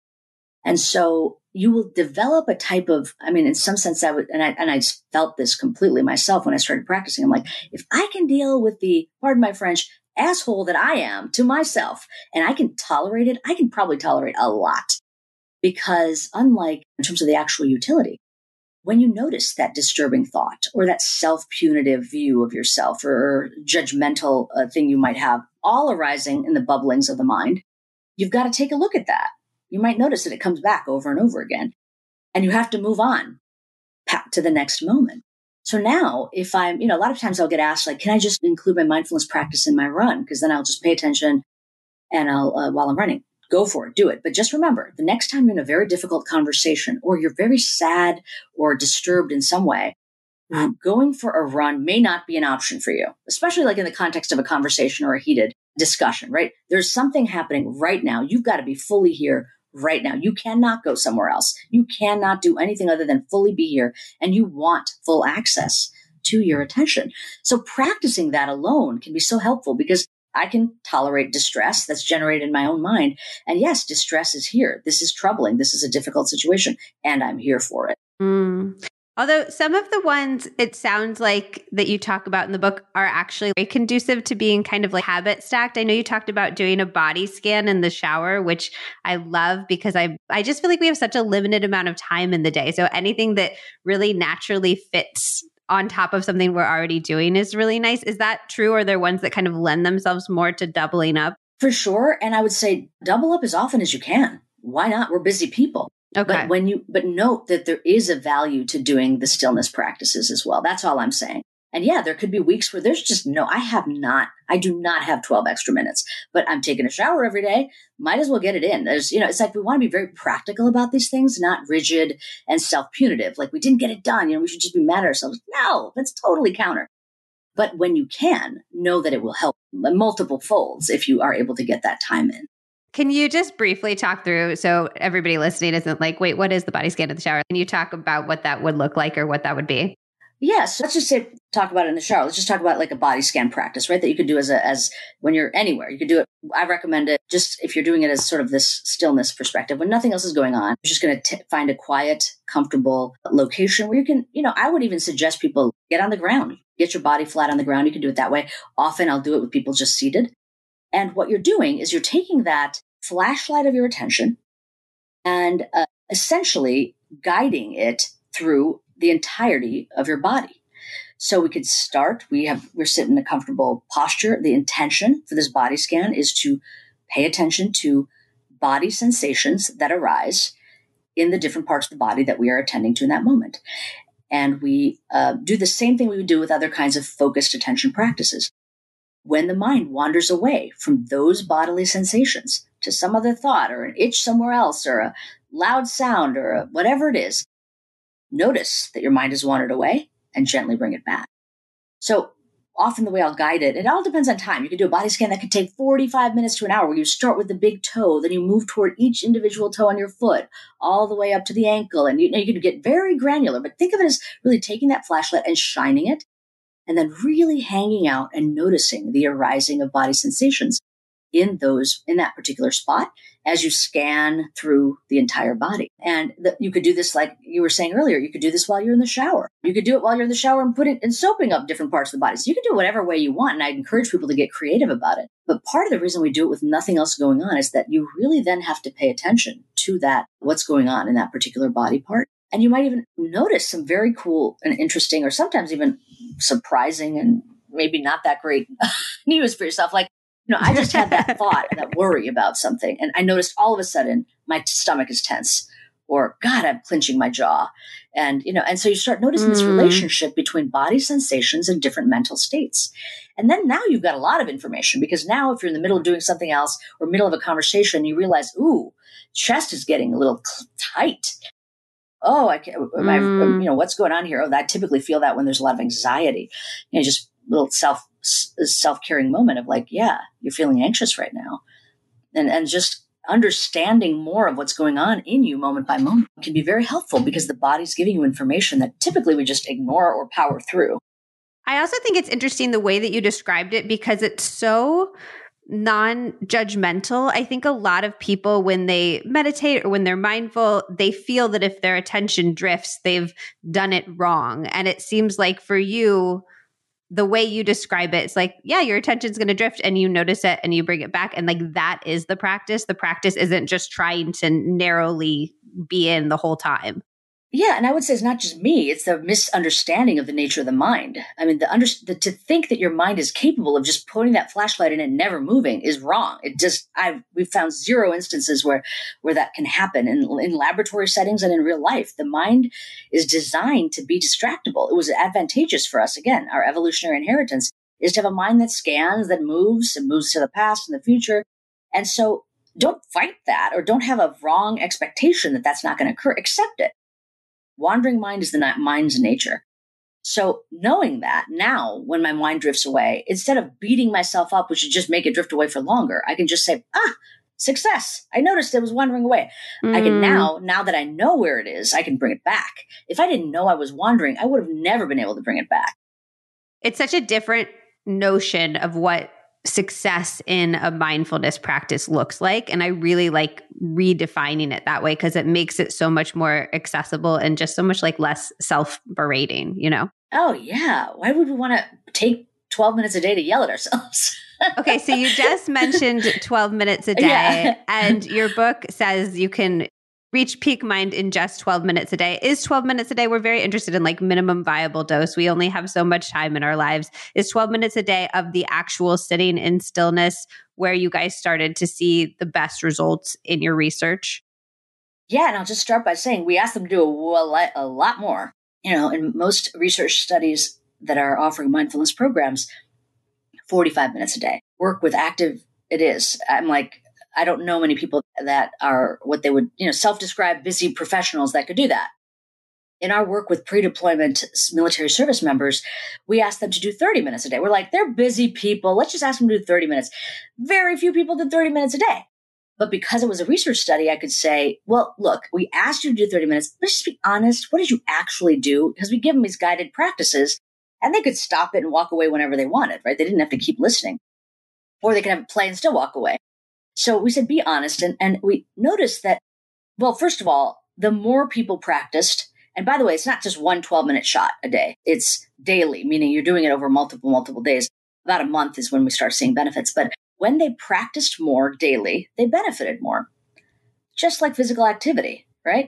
And so you will develop a type of, I mean, in some sense, I would, and I, and I felt this completely myself when I started practicing. I'm like, if I can deal with the, pardon my French, asshole that I am to myself and I can tolerate it, I can probably tolerate a lot because unlike in terms of the actual utility, when you notice that disturbing thought or that self punitive view of yourself or judgmental uh, thing you might have, all arising in the bubblings of the mind, you've got to take a look at that. You might notice that it comes back over and over again, and you have to move on to the next moment. So now, if I'm, you know, a lot of times I'll get asked, like, can I just include my mindfulness practice in my run? Because then I'll just pay attention and I'll, uh, while I'm running go for it, do it. But just remember the next time you're in a very difficult conversation or you're very sad or disturbed in some way, um, going for a run may not be an option for you, especially like in the context of a conversation or a heated discussion, right? There's something happening right now. You've got to be fully here right now. You cannot go somewhere else. You cannot do anything other than fully be here and you want full access to your attention. So practicing that alone can be so helpful because I can tolerate distress that's generated in my own mind. And yes, distress is here. This is troubling. This is a difficult situation, and I'm here for it. Mm. Although some of the ones it sounds like that you talk about in the book are actually very conducive to being kind of like habit stacked. I know you talked about doing a body scan in the shower, which I love because I I just feel like we have such a limited amount of time in the day. So anything that really naturally fits on top of something we're already doing is really nice. Is that true? Or are there ones that kind of lend themselves more to doubling up? For sure. And I would say double up as often as you can. Why not? We're busy people. Okay. But when you, but note that there is a value to doing the stillness practices as well. That's all I'm saying. And yeah, there could be weeks where there's just no, I have not, I do not have 12 extra minutes, but I'm taking a shower every day. Might as well get it in. There's, you know, it's like we want to be very practical about these things, not rigid and self punitive. Like we didn't get it done. You know, we should just be mad at ourselves. No, that's totally counter. But when you can, know that it will help multiple folds if you are able to get that time in. Can you just briefly talk through so everybody listening isn't like, wait, what is the body scan in the shower? Can you talk about what that would look like or what that would be? Yes, let's just say talk about it in the shower. Let's just talk about like a body scan practice, right? That you could do as a as when you're anywhere. You could do it. I recommend it just if you're doing it as sort of this stillness perspective when nothing else is going on. You're just going to find a quiet, comfortable location where you can, you know, I would even suggest people get on the ground, get your body flat on the ground. You can do it that way. Often I'll do it with people just seated. And what you're doing is you're taking that flashlight of your attention and uh, essentially guiding it through the entirety of your body. So we could start, we have, we're sitting in a comfortable posture. The intention for this body scan is to pay attention to body sensations that arise in the different parts of the body that we are attending to in that moment. And we uh, do the same thing we would do with other kinds of focused attention practices. When the mind wanders away from those bodily sensations to some other thought or an itch somewhere else or a loud sound or a, whatever it is, notice that your mind has wandered away and gently bring it back. So often the way I'll guide it, it all depends on time. You can do a body scan that could take 45 minutes to an hour where you start with the big toe, then you move toward each individual toe on your foot, all the way up to the ankle. And you, you can get very granular, but think of it as really taking that flashlight and shining it and then really hanging out and noticing the arising of body sensations in those, in that particular spot as you scan through the entire body. And the, you could do this, like you were saying earlier, you could do this while you're in the shower. You could do it while you're in the shower and put it and soaping up different parts of the body. So you can do whatever way you want. And I'd encourage people to get creative about it. But part of the reason we do it with nothing else going on is that you really then have to pay attention to that, what's going on in that particular body part. And you might even notice some very cool and interesting, or sometimes even surprising and maybe not that great news for yourself. Like you know, I just had that thought, that worry about something. And I noticed all of a sudden my stomach is tense or God, I'm clenching my jaw. And, you know, and so you start noticing mm. this relationship between body sensations and different mental states. And then now you've got a lot of information because now if you're in the middle of doing something else or middle of a conversation, you realize, ooh, chest is getting a little tight. Oh, I can't, mm. I, you know, what's going on here? Oh, I typically feel that when there's a lot of anxiety, you know, just little self self-caring moment of like, yeah, you're feeling anxious right now. And, and just understanding more of what's going on in you moment by moment can be very helpful because the body's giving you information that typically we just ignore or power through. I also think it's interesting the way that you described it because it's so non judgmental. I think a lot of people, when they meditate or when they're mindful, they feel that if their attention drifts, they've done it wrong. And it seems like for you, the way you describe it, it's like, yeah, your attention's going to drift and you notice it and you bring it back. And like that is the practice. The practice isn't just trying to narrowly be in the whole time. Yeah, and I would say it's not just me; it's the misunderstanding of the nature of the mind. I mean, the, under, the to think that your mind is capable of just putting that flashlight in and never moving is wrong. It just I've we've found zero instances where where that can happen in in laboratory settings and in real life. The mind is designed to be distractible. It was advantageous for us. Again, our evolutionary inheritance is to have a mind that scans, that moves, and moves to the past and the future, and so don't fight that or don't have a wrong expectation that that's not going to occur. Accept it Wandering mind is the mind's nature. So knowing that now, when my mind drifts away, instead of beating myself up, which would just make it drift away for longer, I can just say, ah, success. I noticed it was wandering away. Mm. I can mm. now, now that I know where it is, I can bring it back. If I didn't know I was wandering, I would have never been able to bring it back. It's such a different notion of what success in a mindfulness practice looks like. And I really like redefining it that way because it makes it so much more accessible and just so much like less self berating, you know? Oh, yeah. Why would we want to take 12 minutes a day to yell at ourselves? okay, so you just mentioned 12 minutes a day, yeah. and your book says you can reach peak mind in just 12 minutes a day. Is 12 minutes a day? We're very interested in like minimum viable dose. We only have so much time in our lives. Is 12 minutes a day of the actual sitting in stillness where you guys started to see the best results in your research? Yeah, and I'll just start by saying we asked them to do a a lot more. You know, in most research studies that are offering mindfulness programs, 45 minutes a day. Work with active it is. I'm like, I don't know many people that are what they would, you know, self-described busy professionals that could do that. In our work with pre-deployment military service members, we asked them to do 30 minutes a day. We're like, they're busy people. Let's just ask them to do 30 minutes. Very few people did 30 minutes a day. But because it was a research study, I could say, well, look, we asked you to do 30 minutes. Let's just be honest. What did you actually do? Because we give them these guided practices and they could stop it and walk away whenever they wanted, right? They didn't have to keep listening or they could have it play and still walk away. So we said, be honest. And, and we noticed that, well, first of all, the more people practiced, and by the way, it's not just one 12 minute shot a day. It's daily, meaning you're doing it over multiple, multiple days. About a month is when we start seeing benefits. But when they practiced more daily, they benefited more, just like physical activity, right?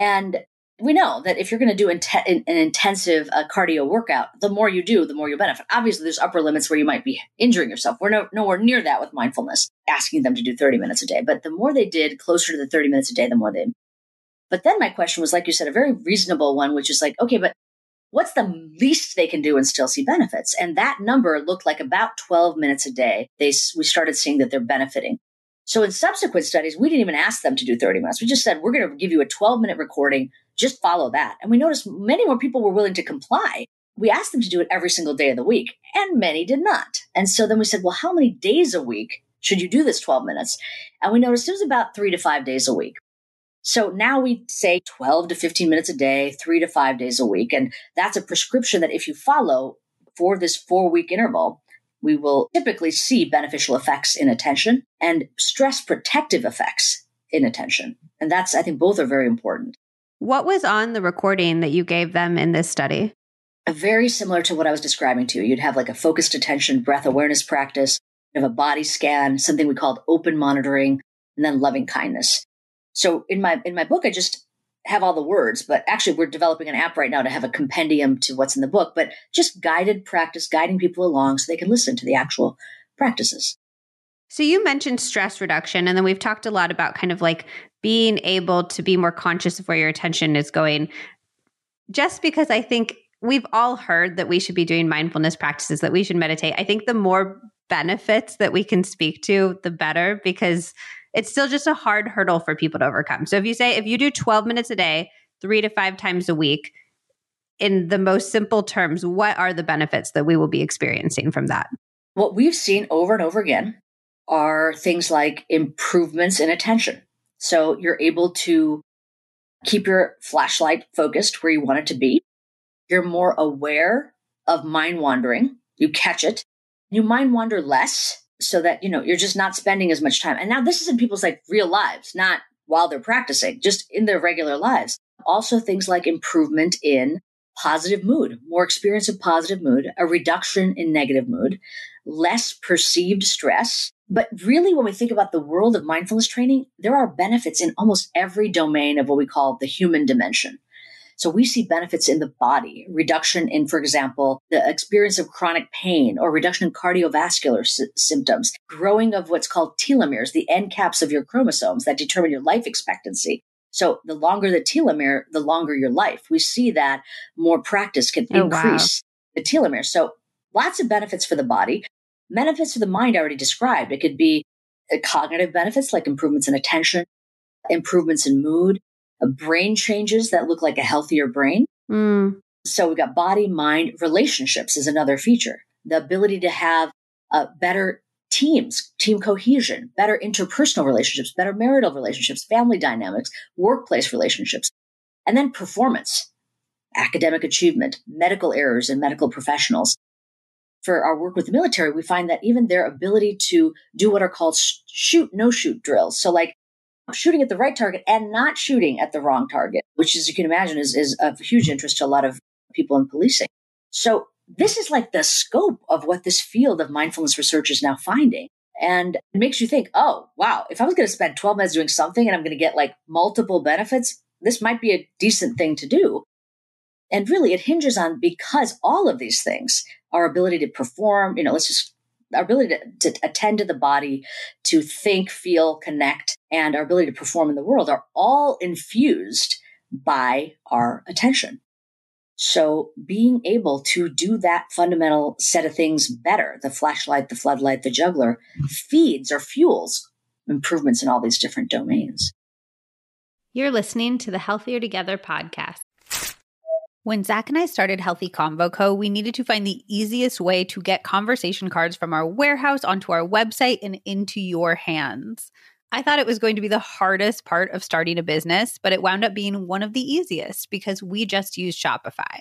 And we know that if you're going to do an intensive uh, cardio workout, the more you do, the more you benefit. Obviously, there's upper limits where you might be injuring yourself. We're no, nowhere near that with mindfulness, asking them to do 30 minutes a day. But the more they did closer to the 30 minutes a day, the more they. But then my question was, like you said, a very reasonable one, which is like, okay, but what's the least they can do and still see benefits? And that number looked like about 12 minutes a day. They, we started seeing that they're benefiting. So in subsequent studies, we didn't even ask them to do 30 minutes. We just said, we're going to give you a 12 minute recording. Just follow that. And we noticed many more people were willing to comply. We asked them to do it every single day of the week and many did not. And so then we said, well, how many days a week should you do this 12 minutes? And we noticed it was about three to five days a week. So now we say 12 to 15 minutes a day, three to five days a week. And that's a prescription that if you follow for this four week interval, we will typically see beneficial effects in attention and stress protective effects in attention. And that's, I think both are very important. What was on the recording that you gave them in this study? Very similar to what I was describing to you. You'd have like a focused attention, breath awareness practice, you have a body scan, something we called open monitoring, and then loving kindness. So in my in my book, I just have all the words, but actually we're developing an app right now to have a compendium to what's in the book, but just guided practice, guiding people along so they can listen to the actual practices. So you mentioned stress reduction, and then we've talked a lot about kind of like being able to be more conscious of where your attention is going. Just because I think we've all heard that we should be doing mindfulness practices, that we should meditate. I think the more benefits that we can speak to, the better, because it's still just a hard hurdle for people to overcome. So if you say, if you do 12 minutes a day, three to five times a week, in the most simple terms, what are the benefits that we will be experiencing from that? What we've seen over and over again are things like improvements in attention. So you're able to keep your flashlight focused where you want it to be. You're more aware of mind wandering. You catch it. You mind wander less so that, you know, you're just not spending as much time. And now this is in people's like real lives, not while they're practicing, just in their regular lives. Also things like improvement in positive mood, more experience of positive mood, a reduction in negative mood, less perceived stress. But really, when we think about the world of mindfulness training, there are benefits in almost every domain of what we call the human dimension. So we see benefits in the body, reduction in, for example, the experience of chronic pain or reduction in cardiovascular sy- symptoms, growing of what's called telomeres, the end caps of your chromosomes that determine your life expectancy. So the longer the telomere, the longer your life. We see that more practice can oh, increase wow. the telomere. So lots of benefits for the body. Benefits for the mind I already described. It could be uh, cognitive benefits like improvements in attention, improvements in mood, brain changes that look like a healthier brain. Mm. So we've got body, mind, relationships is another feature. The ability to have uh, better teams, team cohesion, better interpersonal relationships, better marital relationships, family dynamics, workplace relationships, and then performance, academic achievement, medical errors in medical professionals. For our work with the military, we find that even their ability to do what are called shoot no shoot drills. So like shooting at the right target and not shooting at the wrong target, which, as you can imagine, is, is of huge interest to a lot of people in policing. So this is like the scope of what this field of mindfulness research is now finding. And it makes you think, oh, wow, if I was going to spend 12 minutes doing something and I'm going to get like multiple benefits, this might be a decent thing to do. And really, it hinges on because all of these things, our ability to perform, you know, let's just our ability to, to attend to the body, to think, feel, connect, and our ability to perform in the world are all infused by our attention. So being able to do that fundamental set of things better, the flashlight, the floodlight, the juggler, feeds or fuels improvements in all these different domains. You're listening to the Healthier Together podcast. When Zach and I started Healthy Convo Co., we needed to find the easiest way to get conversation cards from our warehouse onto our website and into your hands. I thought it was going to be the hardest part of starting a business, but it wound up being one of the easiest because we just use Shopify.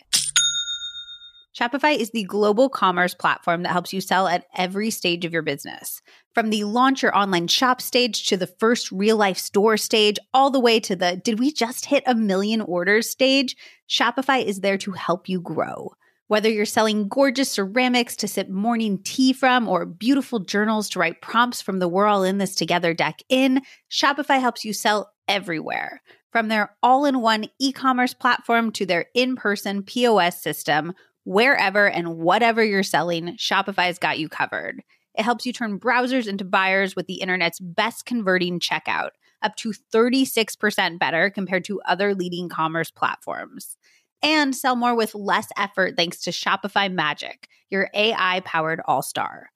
Shopify is the global commerce platform that helps you sell at every stage of your business. From the launch your online shop stage to the first real life store stage, all the way to the did we just hit a million orders stage, Shopify is there to help you grow. Whether you're selling gorgeous ceramics to sip morning tea from or beautiful journals to write prompts from the We're All in This Together deck in, Shopify helps you sell everywhere. From their all in one e commerce platform to their in person POS system, wherever and whatever you're selling, Shopify's got you covered. It helps you turn browsers into buyers with the internet's best converting checkout, up to 36% better compared to other leading commerce platforms and sell more with less effort thanks to Shopify Magic, your AI powered all star.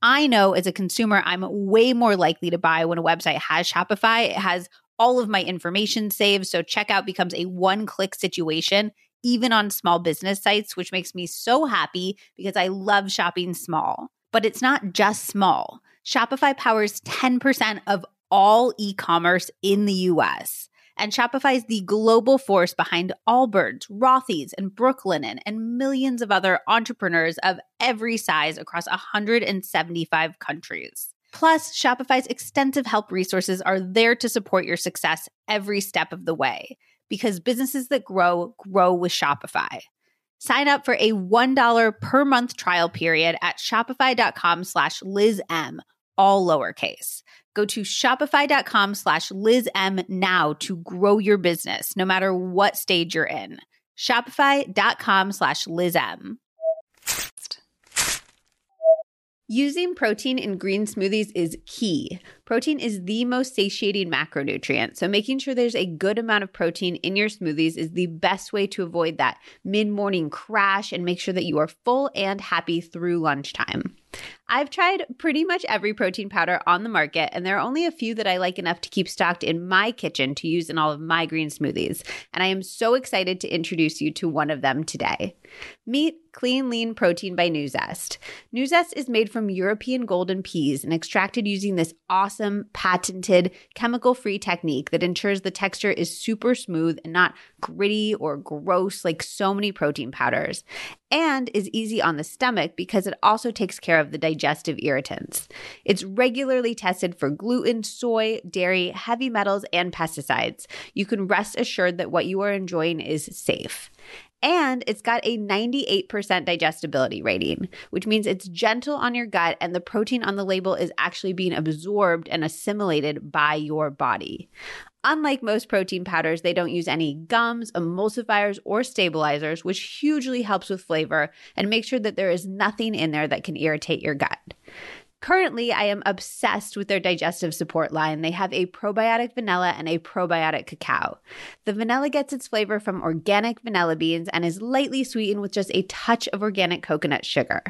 I know as a consumer, I'm way more likely to buy when a website has Shopify. It has all of my information saved, so checkout becomes a one click situation, even on small business sites, which makes me so happy because I love shopping small. But it's not just small. Shopify powers 10% of all e commerce in the US. And Shopify is the global force behind Allbirds, Rothy's, and Brooklinen, and millions of other entrepreneurs of every size across 175 countries. Plus, Shopify's extensive help resources are there to support your success every step of the way because businesses that grow, grow with Shopify. Sign up for a $1 per month trial period at shopify.com slash LizM, all lowercase. Go to shopify.com slash LizM now to grow your business, no matter what stage you're in. Shopify.com slash LizM. Using protein in green smoothies is key. Protein is the most satiating macronutrient, so making sure there's a good amount of protein in your smoothies is the best way to avoid that mid morning crash and make sure that you are full and happy through lunchtime. I've tried pretty much every protein powder on the market, and there are only a few that I like enough to keep stocked in my kitchen to use in all of my green smoothies. And I am so excited to introduce you to one of them today. Meet Clean Lean Protein by Nuzest. Nuzest is made from European golden peas and extracted using this awesome, patented, chemical free technique that ensures the texture is super smooth and not gritty or gross like so many protein powders, and is easy on the stomach because it also takes care of the digestive irritants. It's regularly tested for gluten, soy, dairy, heavy metals, and pesticides. You can rest assured that what you are enjoying is safe. And it's got a 98% digestibility rating, which means it's gentle on your gut and the protein on the label is actually being absorbed and assimilated by your body. Unlike most protein powders, they don't use any gums, emulsifiers, or stabilizers, which hugely helps with flavor and make sure that there is nothing in there that can irritate your gut. Currently, I am obsessed with their digestive support line. They have a probiotic vanilla and a probiotic cacao. The vanilla gets its flavor from organic vanilla beans and is lightly sweetened with just a touch of organic coconut sugar.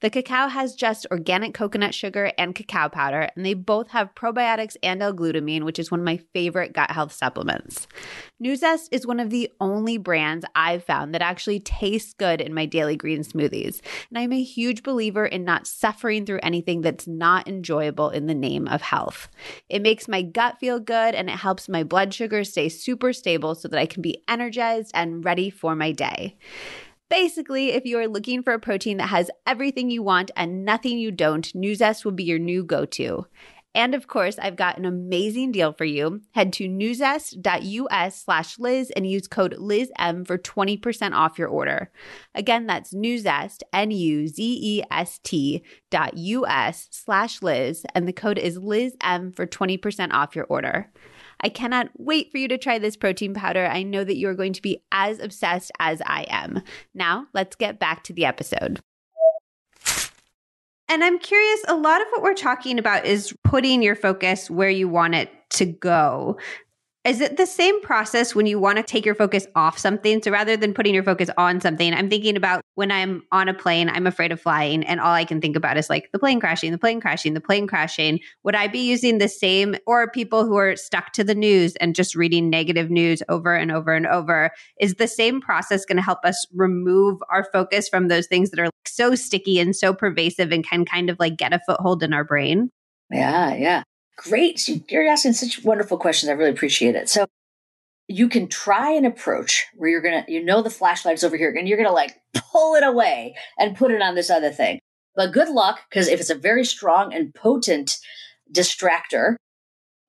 The cacao has just organic coconut sugar and cacao powder, and they both have probiotics and L-glutamine, which is one of my favorite gut health supplements. Nuzest is one of the only brands I've found that actually tastes good in my daily green smoothies, and I'm a huge believer in not suffering through anything that that's not enjoyable in the name of health. It makes my gut feel good and it helps my blood sugar stay super stable so that I can be energized and ready for my day. Basically, if you are looking for a protein that has everything you want and nothing you don't, Nuzest will be your new go to. And of course, I've got an amazing deal for you. Head to nuzest.us slash Liz and use code LizM for 20% off your order. Again, that's nuzest, N-U-Z-E-S-T dot U-S slash Liz, and the code is LizM for 20% off your order. I cannot wait for you to try this protein powder. I know that you're going to be as obsessed as I am. Now, let's get back to the episode. And I'm curious, a lot of what we're talking about is putting your focus where you want it to go. Is it the same process when you want to take your focus off something? So rather than putting your focus on something, I'm thinking about when I'm on a plane, I'm afraid of flying, and all I can think about is like the plane crashing, the plane crashing, the plane crashing. Would I be using the same, or people who are stuck to the news and just reading negative news over and over and over? Is the same process going to help us remove our focus from those things that are so sticky and so pervasive and can kind of like get a foothold in our brain? Yeah, yeah. Great. You're asking such wonderful questions. I really appreciate it. So you can try an approach where you're going to, you know, the flashlight's over here and you're going to like pull it away and put it on this other thing. But good luck because if it's a very strong and potent distractor,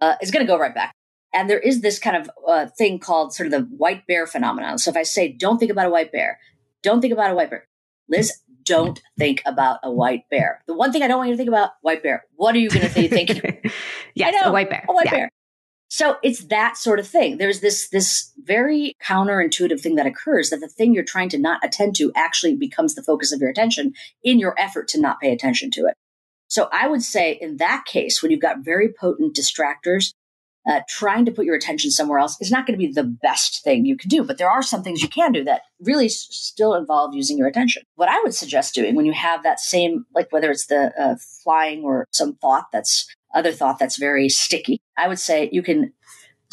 uh, it's going to go right back. And there is this kind of uh, thing called sort of the white bear phenomenon. So if I say, don't think about a white bear, don't think about a white bear. Liz, don't think about a white bear. The one thing I don't want you to think about, white bear. What are you going to think? yes, know, a white bear. A white yeah. bear. So it's that sort of thing. There's this this very counterintuitive thing that occurs that the thing you're trying to not attend to actually becomes the focus of your attention in your effort to not pay attention to it. So I would say in that case, when you've got very potent distractors, uh, trying to put your attention somewhere else is not going to be the best thing you can do. But there are some things you can do that really s- still involve using your attention. What I would suggest doing when you have that same, like whether it's the uh, flying or some thought that's other thought that's very sticky, I would say you can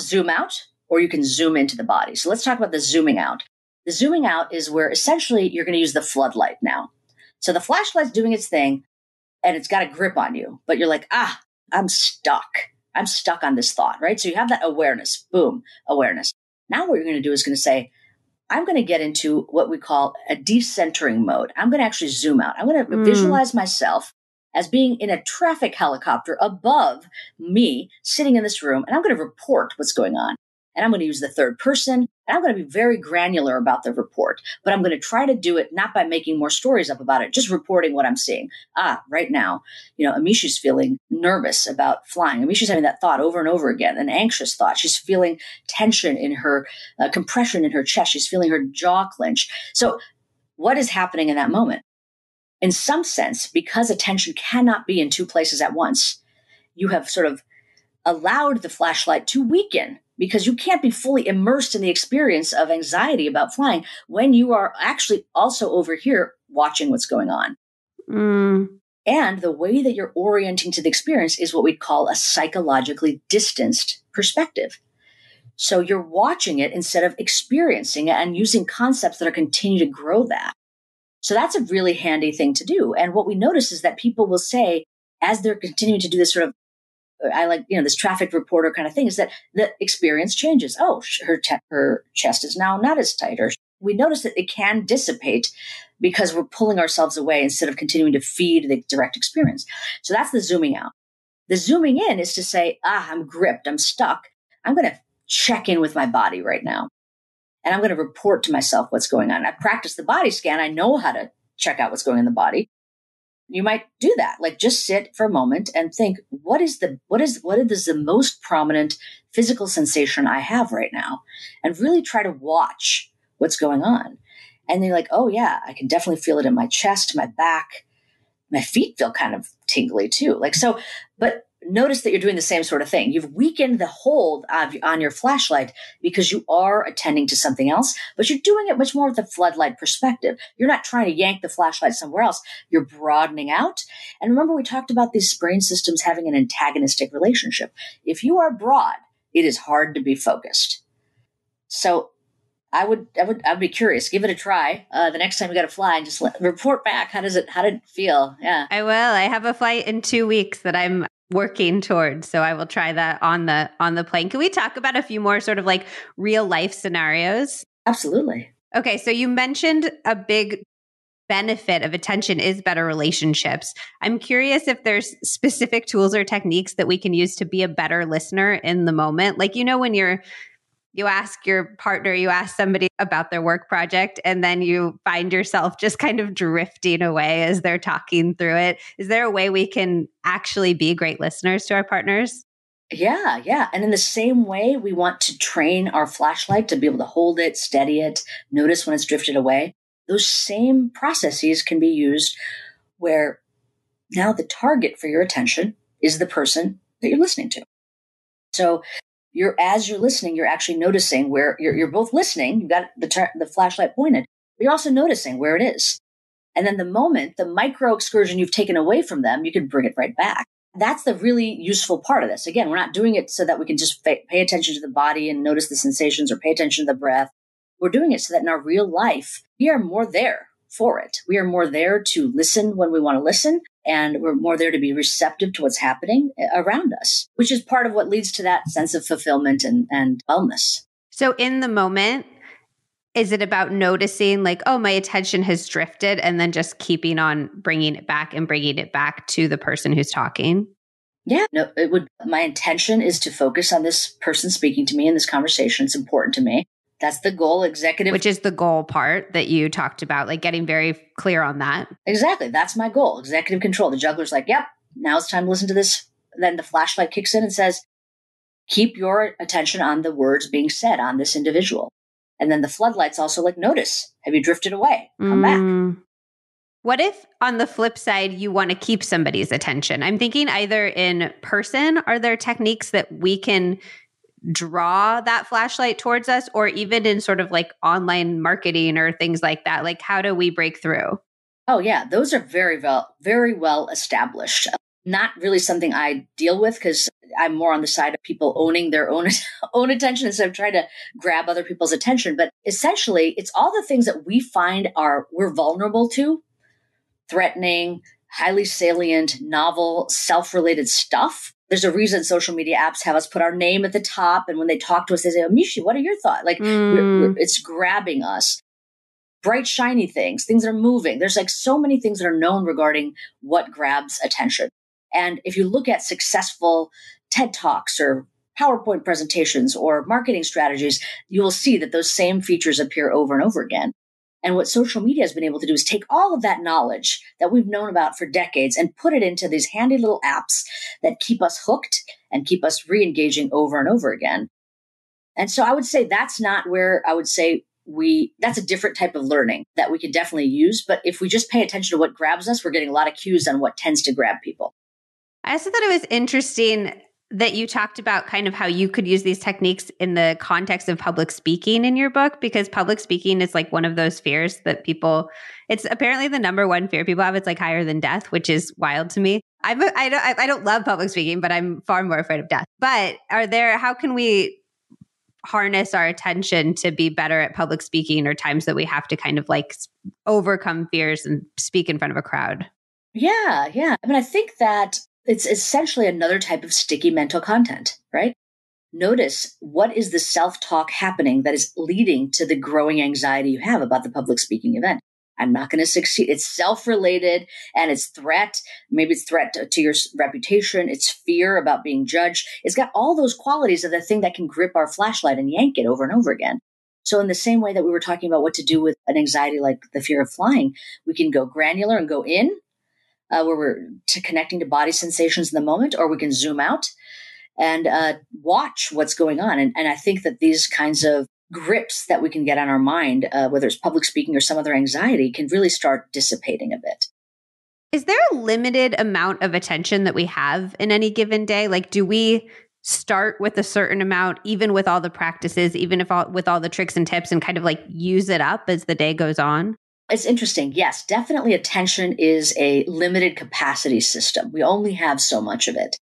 zoom out or you can zoom into the body. So let's talk about the zooming out. The zooming out is where essentially you're going to use the floodlight now. So the flashlight's doing its thing and it's got a grip on you, but you're like, ah, I'm stuck. I'm stuck on this thought, right? So you have that awareness, boom, awareness. Now what you're going to do is going to say, I'm going to get into what we call a decentering mode. I'm going to actually zoom out. I'm going to mm. visualize myself as being in a traffic helicopter above me sitting in this room and I'm going to report what's going on and I'm going to use the third person and I'm going to be very granular about the report, but I'm going to try to do it not by making more stories up about it, just reporting what I'm seeing. Ah, right now, you know, Amishi's feeling nervous about flying. Amishi's having that thought over and over again, an anxious thought. She's feeling tension in her, uh, compression in her chest. She's feeling her jaw clench. So what is happening in that moment? In some sense, because attention cannot be in two places at once, you have sort of allowed the flashlight to weaken because you can't be fully immersed in the experience of anxiety about flying when you are actually also over here watching what's going on. Mm. And the way that you're orienting to the experience is what we'd call a psychologically distanced perspective. So you're watching it instead of experiencing it and using concepts that are continue to grow that. So that's a really handy thing to do. And what we notice is that people will say, as they're continuing to do this sort of I like, you know, this traffic reporter kind of thing is that the experience changes. Oh, her, te- her chest is now not as tight. Or we notice that it can dissipate because we're pulling ourselves away instead of continuing to feed the direct experience. So that's the zooming out. The zooming in is to say, ah, I'm gripped. I'm stuck. I'm going to check in with my body right now. And I'm going to report to myself what's going on. I practice the body scan. I know how to check out what's going in the body you might do that. Like just sit for a moment and think what is the what is what is the most prominent physical sensation i have right now? And really try to watch what's going on. And they're like oh yeah i can definitely feel it in my chest my back. My feet feel kind of tingly too. Like so but notice that you're doing the same sort of thing. You've weakened the hold of, on your flashlight because you are attending to something else, but you're doing it much more with a floodlight perspective. You're not trying to yank the flashlight somewhere else. You're broadening out. And remember, we talked about these brain systems having an antagonistic relationship. If you are broad, it is hard to be focused. So I would, I would, I'd be curious. Give it a try. Uh, the next time you got to fly, and just let, report back. How does it? How did it feel? Yeah, I will. I have a flight in two weeks that I'm working towards. So i will try that on the on the plane. Can we talk about a few more sort of like real life scenarios? Absolutely. Okay so you mentioned a big benefit of attention is better relationships. I'm curious if there's specific tools or techniques that we can use to be a better listener in the moment. Like you know when you're you ask your partner, you ask somebody about their work project, and then you find yourself just kind of drifting away as they're talking through it. Is there a way we can actually be great listeners to our partners? Yeah, yeah. And in the same way, we want to train our flashlight to be able to hold it, steady it, notice when it's drifted away. Those same processes can be used where now the target for your attention is the person that you're listening to. So you're as you're listening, you're actually noticing where you're, you're both listening. You've got the, ter- the flashlight pointed, but you're also noticing where it is. And then the moment, the micro excursion you've taken away from them, you can bring it right back. That's the really useful part of this. Again, we're not doing it so that we can just pay attention to the body and notice the sensations or pay attention to the breath. We're doing it so that in our real life, we are more there for it. We are more there to listen when we want to listen and we're more there to be receptive to what's happening around us, which is part of what leads to that sense of fulfillment and, and wellness. So, in the moment, is it about noticing, like, oh, my attention has drifted, and then just keeping on bringing it back and bringing it back to the person who's talking? Yeah, no, it would. My intention is to focus on this person speaking to me in this conversation. It's important to me. That's the goal, executive. Which is the goal part that you talked about, like getting very clear on that. Exactly. That's my goal. Executive control. The juggler's like, yep, now it's time to listen to this. Then the flashlight kicks in and says, keep your attention on the words being said on this individual. And then the floodlights also like, notice, have you drifted away? Come mm. back. What if on the flip side, you want to keep somebody's attention? I'm thinking either in person, are there techniques that we can draw that flashlight towards us or even in sort of like online marketing or things like that? Like how do we break through? Oh yeah. Those are very well very well established. Not really something i deal with because i'm more on the side of people owning their own own attention instead of trying to grab other people's attention. But essentially it's all the things that we find are we're vulnerable to. Threatening highly salient novel self-related stuff there's a reason social media apps have us put our name at the top. And when they talk to us, they say, oh, Amishi, what are your thoughts? Like mm. we're, we're, it's grabbing us. Bright, shiny things, things that are moving. There's like so many things that are known regarding what grabs attention. And if you look at successful TED Talks or PowerPoint presentations or marketing strategies, you will see that those same features appear over and over again. And what social media has been able to do is take all of that knowledge that we've known about for decades and put it into these handy little apps that keep us hooked and keep us re engaging over and over again. And so I would say that's not where I would say we, that's a different type of learning that we can definitely use. But if we just pay attention to what grabs us, we're getting a lot of cues on what tends to grab people. I also thought it was interesting that you talked about kind of how you could use these techniques in the context of public speaking in your book because public speaking is like one of those fears that people it's apparently the number one fear people have. It's like higher than death which is wild to me. I'm, I don't I don't love public speaking but I'm far more afraid of death. But are there how can we harness our attention to be better at public speaking or times that we have to kind of like overcome fears and speak in front of a crowd? Yeah yeah. I mean I think that it's essentially another type of sticky mental content, right? Notice what is the self talk happening that is leading to the growing anxiety you have about the public speaking event. I'm not going to succeed. It's self related and it's threat. Maybe it's threat to, to, your reputation. It's fear about being judged. It's got all those qualities of the thing that can grip our flashlight and yank it over and over again. So in the same way that we were talking about what to do with an anxiety like the fear of flying, we can go granular and go in uh, where we're to connecting to body sensations in the moment, or we can zoom out and uh, watch what's going on. And, and, I think that these kinds of grips that we can get on our mind, uh, whether it's public speaking or some other anxiety, can really start dissipating a bit. Is there a limited amount of attention that we have in any given day? Like, do we start with a certain amount, even with all the practices, even if all, with all the tricks and tips, and kind of like use it up as the day goes on? It's interesting. Yes, definitely attention is a limited capacity system. We only have so much of it.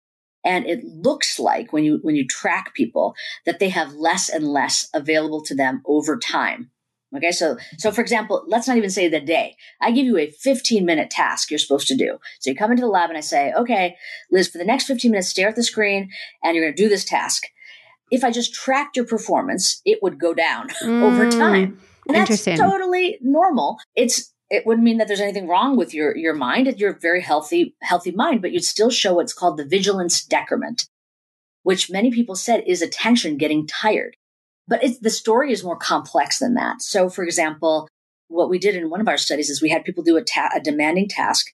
And it looks like when you when you track people that they have less and less available to them over time. Okay, so so for example, let's not even say the day. I give you a 15 minute task you're supposed to do. So you come into the lab and I say, okay, Liz, for the next 15 minutes, stare at the screen and you're going to do this task. If I just tracked your performance, it would go down mm. over time. And that's totally normal. It's it wouldn't mean that there's anything wrong with your your mind. You're very healthy healthy mind, but you'd still show what's called the vigilance decrement, which many people said is attention getting tired. But it's, the story is more complex than that. So, for example, what we did in one of our studies is we had people do a, ta- a demanding task,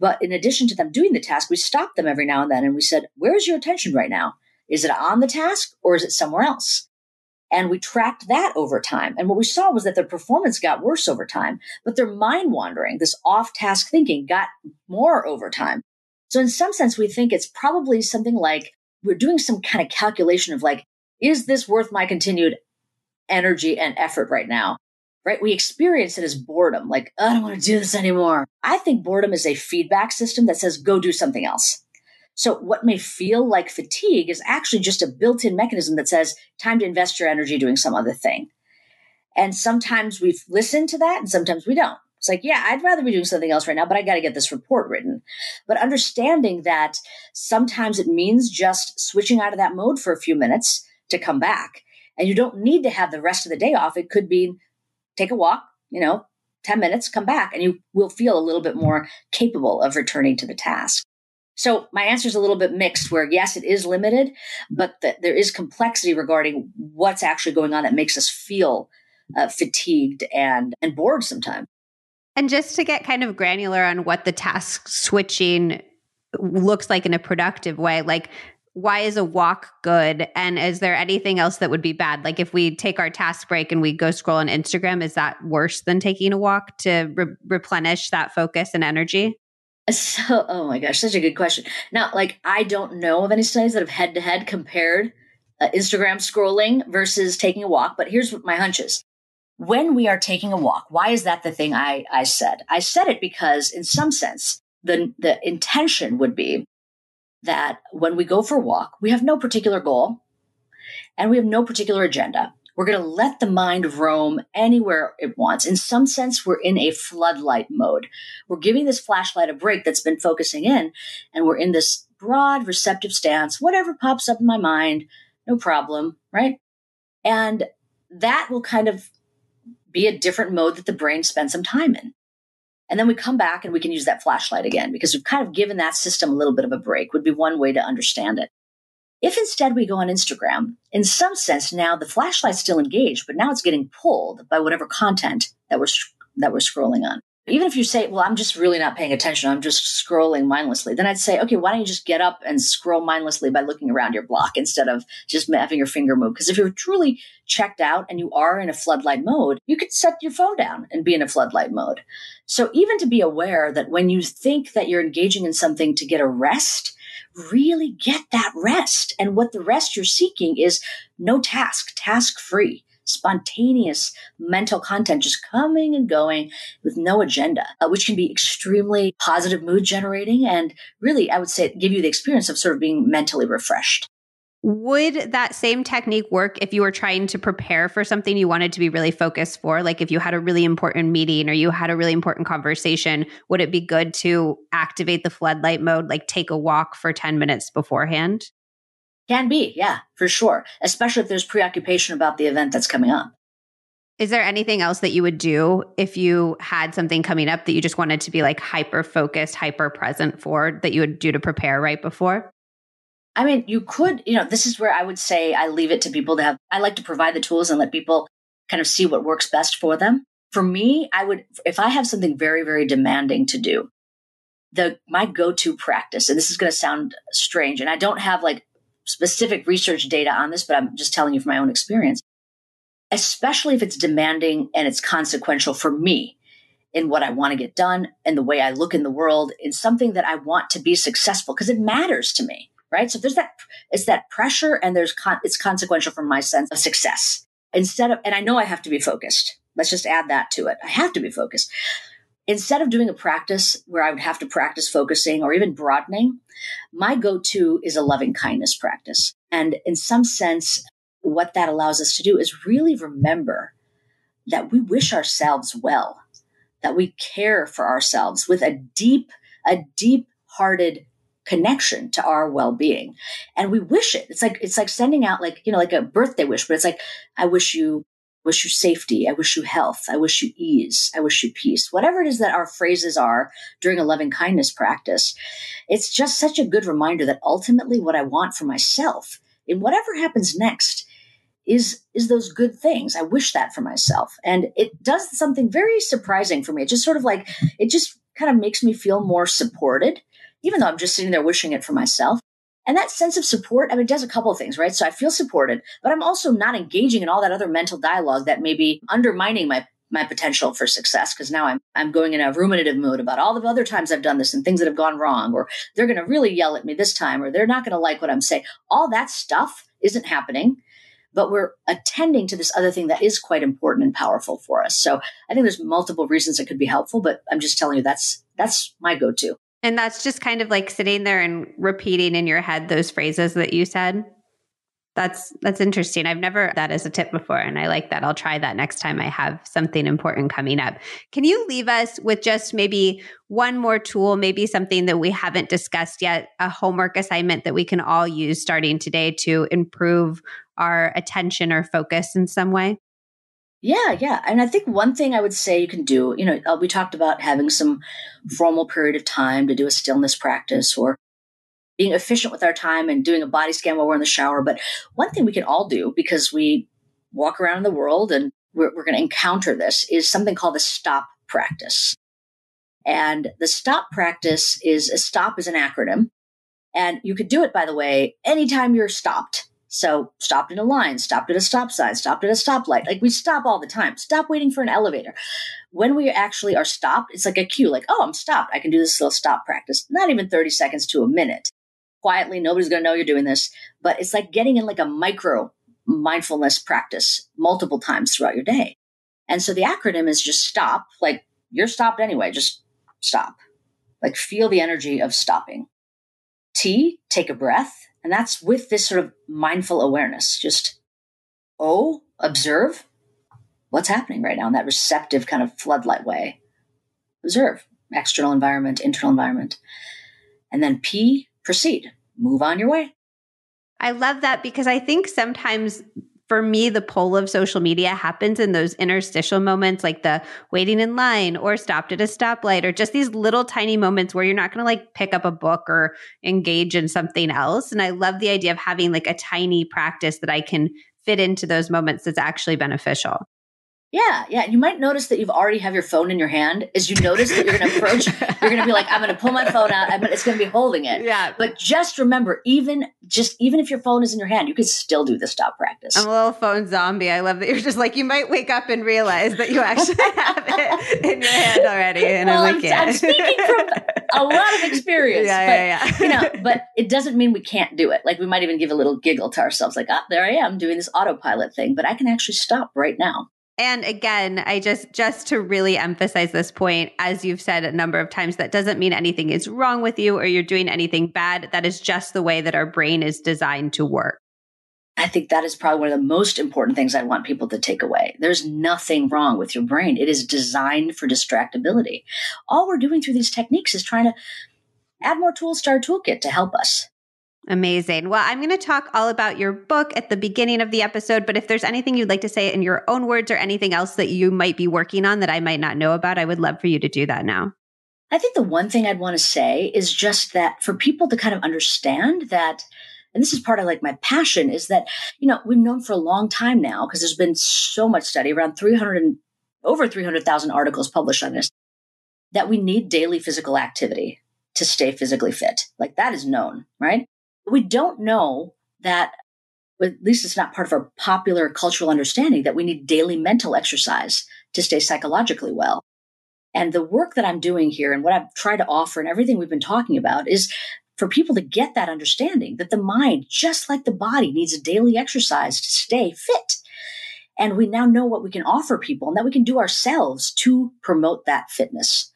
but in addition to them doing the task, we stopped them every now and then and we said, "Where's your attention right now? Is it on the task or is it somewhere else?" And we tracked that over time. And what we saw was that their performance got worse over time, but their mind wandering, this off task thinking got more over time. So in some sense, we think it's probably something like we're doing some kind of calculation of like, is this worth my continued energy and effort right now? Right? We experience it as boredom. Like, oh, I don't want to do this anymore. I think boredom is a feedback system that says, go do something else. So what may feel like fatigue is actually just a built-in mechanism that says time to invest your energy doing some other thing. And sometimes we've listened to that and sometimes we don't. It's like, yeah, I'd rather be doing something else right now, but I got to get this report written. But understanding that sometimes it means just switching out of that mode for a few minutes to come back. And you don't need to have the rest of the day off. It could be take a walk, you know, 10 minutes, come back, and you will feel a little bit more capable of returning to the task. So my answer is a little bit mixed where yes, it is limited, but the, there is complexity regarding what's actually going on that makes us feel uh, fatigued and, and bored sometimes. And just to get kind of granular on what the task switching looks like in a productive way, like why is a walk good? And is there anything else that would be bad? Like if we take our task break and we go scroll on Instagram, is that worse than taking a walk to re- replenish that focus and energy? So, oh my gosh, such a good question. Now, like, I don't know of any studies that have head to head compared uh, Instagram scrolling versus taking a walk, but here's my hunch is. When we are taking a walk, why is that the thing I, I said? I said it because, in some sense, the, the intention would be that when we go for a walk, we have no particular goal and we have no particular agenda. We're going to let the mind roam anywhere it wants. In some sense, we're in a floodlight mode. We're giving this flashlight a break that's been focusing in, and we're in this broad receptive stance. Whatever pops up in my mind, no problem, right? And that will kind of be a different mode that the brain spends some time in. And then we come back and we can use that flashlight again because we've kind of given that system a little bit of a break, would be one way to understand it. If instead we go on Instagram, in some sense now the flashlight's still engaged, but now it's getting pulled by whatever content that we're that we're scrolling on. Even if you say, "Well, I'm just really not paying attention. I'm just scrolling mindlessly," then I'd say, "Okay, why don't you just get up and scroll mindlessly by looking around your block instead of just having your finger move?" Because if you're truly checked out and you are in a floodlight mode, you could set your phone down and be in a floodlight mode. So even to be aware that when you think that you're engaging in something to get a rest, really get that rest. And what the rest you're seeking is no task, task free, spontaneous mental content just coming and going with no agenda, uh, which can be extremely positive mood generating and really, I would say, give you the experience of sort of being mentally refreshed. Would that same technique work if you were trying to prepare for something you wanted to be really focused for? Like if you had a really important meeting or you had a really important conversation, would it be good to activate the floodlight mode, like take a walk for 10 minutes beforehand? Can be, yeah, for sure. Especially if there's preoccupation about the event that's coming up. Is there anything else that you would do if you had something coming up that you just wanted to be like hyper focused, hyper present for that you would do to prepare right before? I mean, you could, you know, this is where I would say I leave it to people to have, I like to provide the tools and let people kind of see what works best for them. For me, I would, if I have something very, very demanding to do, the, my go-to practice, and this is going to sound strange, and I don't have like specific research data on this, but I'm just telling you from my own experience, especially if it's demanding and it's consequential for me in what I want to get done and the way I look in the world, in something that I want to be successful because it matters to me right? So there's that, it's that pressure and there's, con- it's consequential from my sense of success instead of, and I know I have to be focused. Let's just add that to it. I have to be focused. Instead of doing a practice where I would have to practice focusing or even broadening, my go to is a loving kindness practice. And in some sense, what that allows us to do is really remember that we wish ourselves well, that we care for ourselves with a deep, a deep hearted connection to our well-being. And we wish it. It's like it's like sending out like you know like a birthday wish but it's like i wish you wish you safety. I wish you health. I wish you ease. I wish you peace. Whatever it is that our phrases are during a loving kindness practice it's just such a good reminder that ultimately what i want for myself in whatever happens next is is those good things. I wish that for myself. And it does something very surprising for me. It just sort of like it just kind of makes me feel more supported even though I'm just sitting there wishing it for myself. And that sense of support, I mean, it does a couple of things, right? So I feel supported, but I'm also not engaging in all that other mental dialogue that may be undermining my my potential for success because now I'm I'm going in a ruminative mood about all the other times I've done this and things that have gone wrong, or they're going to really yell at me this time, or they're not going to like what I'm saying. All that stuff isn't happening, but we're attending to this other thing that is quite important and powerful for us. So I think there's multiple reasons it could be helpful, but I'm just telling you that's that's my go-to. And that's just kind of like sitting there and repeating in your head those phrases that you said. That's that's interesting. I've never that as a tip before and I like that. I'll try that next time I have something important coming up. Can you leave us with just maybe one more tool, maybe something that we haven't discussed yet, a homework assignment that we can all use starting today to improve our attention or focus in some way? Yeah, yeah. And I think one thing I would say you can do, you know, uh, we talked about having some formal period of time to do a stillness practice or being efficient with our time and doing a body scan while we're in the shower. But one thing we can all do because we walk around in the world and we're, we're going to encounter this is something called the stop practice. And the stop practice is a stop is an acronym. And you could do it, by the way, anytime you're stopped. So stopped in a line, stopped at a stop sign, stopped at a stoplight. Like we stop all the time. Stop waiting for an elevator. When we actually are stopped, it's like a cue, like, oh, I'm stopped. I can do this little stop practice. Not even 30 seconds to a minute quietly. Nobody's going to know you're doing this, but it's like getting in like a micro mindfulness practice multiple times throughout your day. And so the acronym is just stop. Like you're stopped anyway, just stop. Like feel the energy of stopping. T, take a breath. And that's with this sort of mindful awareness. Just O, observe what's happening right now in that receptive kind of floodlight way. Observe external environment, internal environment. And then P, proceed move on your way. I love that because I think sometimes for me, the pull of social media happens in those interstitial moments, like the waiting in line or stopped at a stoplight, or just these little tiny moments where you're not going to like pick up a book or engage in something else. And I love the idea of having like a tiny practice that I can fit into those moments that's actually beneficial. Yeah, yeah. You might notice that you've already have your phone in your hand. As you notice that you're going to approach, you're going to be like, "I'm going to pull my phone out." I'm, it's going to be holding it. Yeah. But just remember, even just even if your phone is in your hand, you could still do the stop practice. I'm a little phone zombie. I love that you're just like you might wake up and realize that you actually have it in your hand already, and well, I'm like, I'm, I'm speaking from a lot of experience. Yeah, but, yeah, yeah. you know, but it doesn't mean we can't do it. Like we might even give a little giggle to ourselves, like, "Ah, oh, there I am doing this autopilot thing," but I can actually stop right now. And again, I just just to really emphasize this point as you've said a number of times that doesn't mean anything is wrong with you or you're doing anything bad. That is just the way that our brain is designed to work. I think that is probably one of the most important things I want people to take away. There's nothing wrong with your brain. It is designed for distractibility. All we're doing through these techniques is trying to add more tools to our toolkit to help us. Amazing. Well, I'm going to talk all about your book at the beginning of the episode, but if there's anything you'd like to say in your own words or anything else that you might be working on that I might not know about, I would love for you to do that now. I think the one thing I'd want to say is just that for people to kind of understand that and this is part of like my passion is that you know we've known for a long time now because there's been so much study around 300 and over 300,000 articles published on this that we need daily physical activity to stay physically fit like that is known right we don't know that, at least it's not part of our popular cultural understanding, that we need daily mental exercise to stay psychologically well. And the work that I'm doing here and what I've tried to offer and everything we've been talking about is for people to get that understanding that the mind, just like the body, needs a daily exercise to stay fit. And we now know what we can offer people and that we can do ourselves to promote that fitness.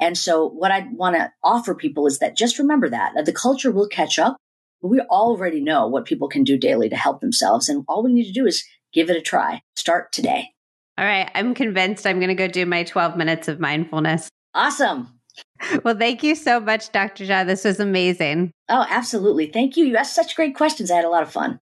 And so what I want to offer people is that just remember that, that the culture will catch up we already know what people can do daily to help themselves. And all we need to do is give it a try. Start today. All right. I'm convinced I'm going to go do my 12 minutes of mindfulness. Awesome. Well, thank you so much, Dr. Jha. This was amazing. Oh, absolutely. Thank you. You asked such great questions. I had a lot of fun.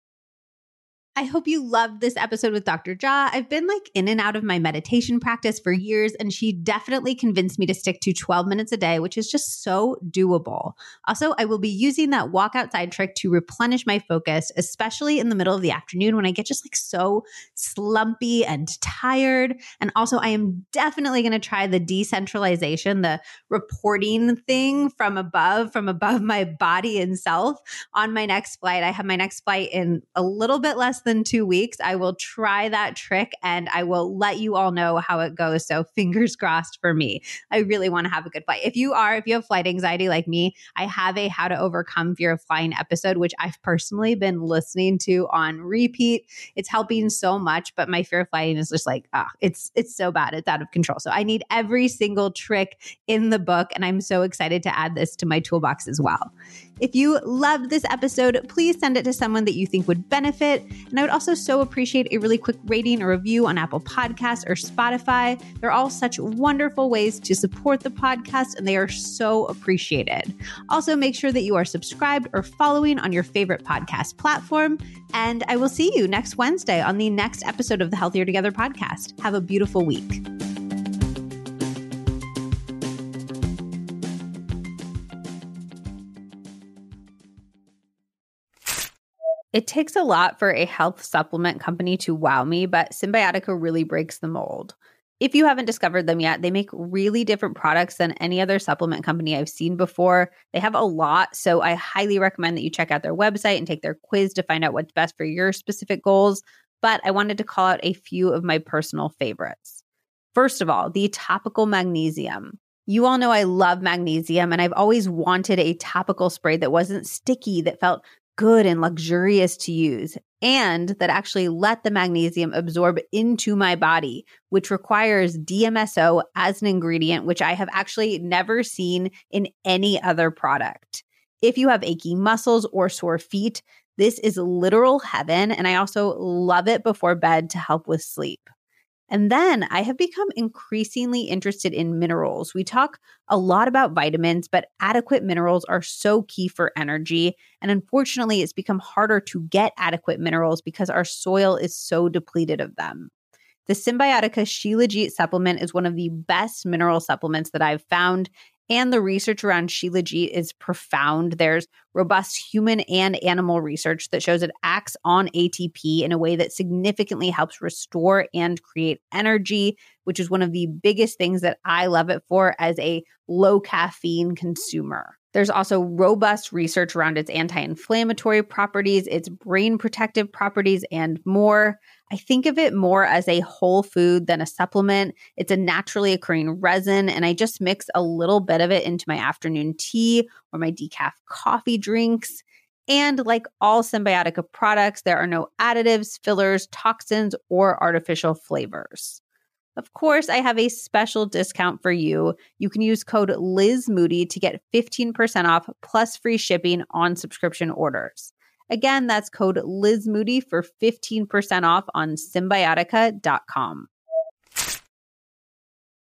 I hope you loved this episode with Dr. Jha. I've been like in and out of my meditation practice for years, and she definitely convinced me to stick to 12 minutes a day, which is just so doable. Also, I will be using that walk outside trick to replenish my focus, especially in the middle of the afternoon when I get just like so slumpy and tired. And also, I am definitely going to try the decentralization, the reporting thing from above, from above my body and self on my next flight. I have my next flight in a little bit less than than two weeks. I will try that trick and I will let you all know how it goes. So fingers crossed for me. I really want to have a good flight. If you are, if you have flight anxiety like me, I have a how to overcome fear of flying episode, which I've personally been listening to on repeat. It's helping so much, but my fear of flying is just like, ah, oh, it's it's so bad. It's out of control. So I need every single trick in the book. And I'm so excited to add this to my toolbox as well. If you loved this episode, please send it to someone that you think would benefit. And I would also so appreciate a really quick rating or review on Apple Podcasts or Spotify. They're all such wonderful ways to support the podcast, and they are so appreciated. Also, make sure that you are subscribed or following on your favorite podcast platform. And I will see you next Wednesday on the next episode of the Healthier Together podcast. Have a beautiful week. It takes a lot for a health supplement company to wow me, but Cymbiotika really breaks the mold. If you haven't discovered them yet, they make really different products than any other supplement company I've seen before. They have a lot, so I highly recommend that you check out their website and take their quiz to find out what's best for your specific goals. But I wanted to call out a few of my personal favorites. First of all, the topical magnesium. You all know I love magnesium, and I've always wanted a topical spray that wasn't sticky, that felt good and luxurious to use and that actually let the magnesium absorb into my body, which requires DMSO as an ingredient, which I have actually never seen in any other product. If you have achy muscles or sore feet, this is literal heaven. And I also love it before bed to help with sleep. And then I have become increasingly interested in minerals. We talk a lot about vitamins, but adequate minerals are so key for energy. And unfortunately, it's become harder to get adequate minerals because our soil is so depleted of them. The Cymbiotika Shilajit supplement is one of the best mineral supplements that I've found, and the research around Shilajit is profound. There's robust human and animal research that shows it acts on ATP in a way that significantly helps restore and create energy, which is one of the biggest things that I love it for as a low caffeine consumer. There's also robust research around its anti inflammatory properties, its brain protective properties, and more. I think of it more as a whole food than a supplement. It's a naturally occurring resin, and I just mix a little bit of it into my afternoon tea or my decaf coffee drinks. And like all Cymbiotika products, there are no additives, fillers, toxins, or artificial flavors. Of course, I have a special discount for you. You can use code Liz Moody to get 15% off plus free shipping on subscription orders. Again, that's code Liz Moody for 15% off on cymbiotika.com.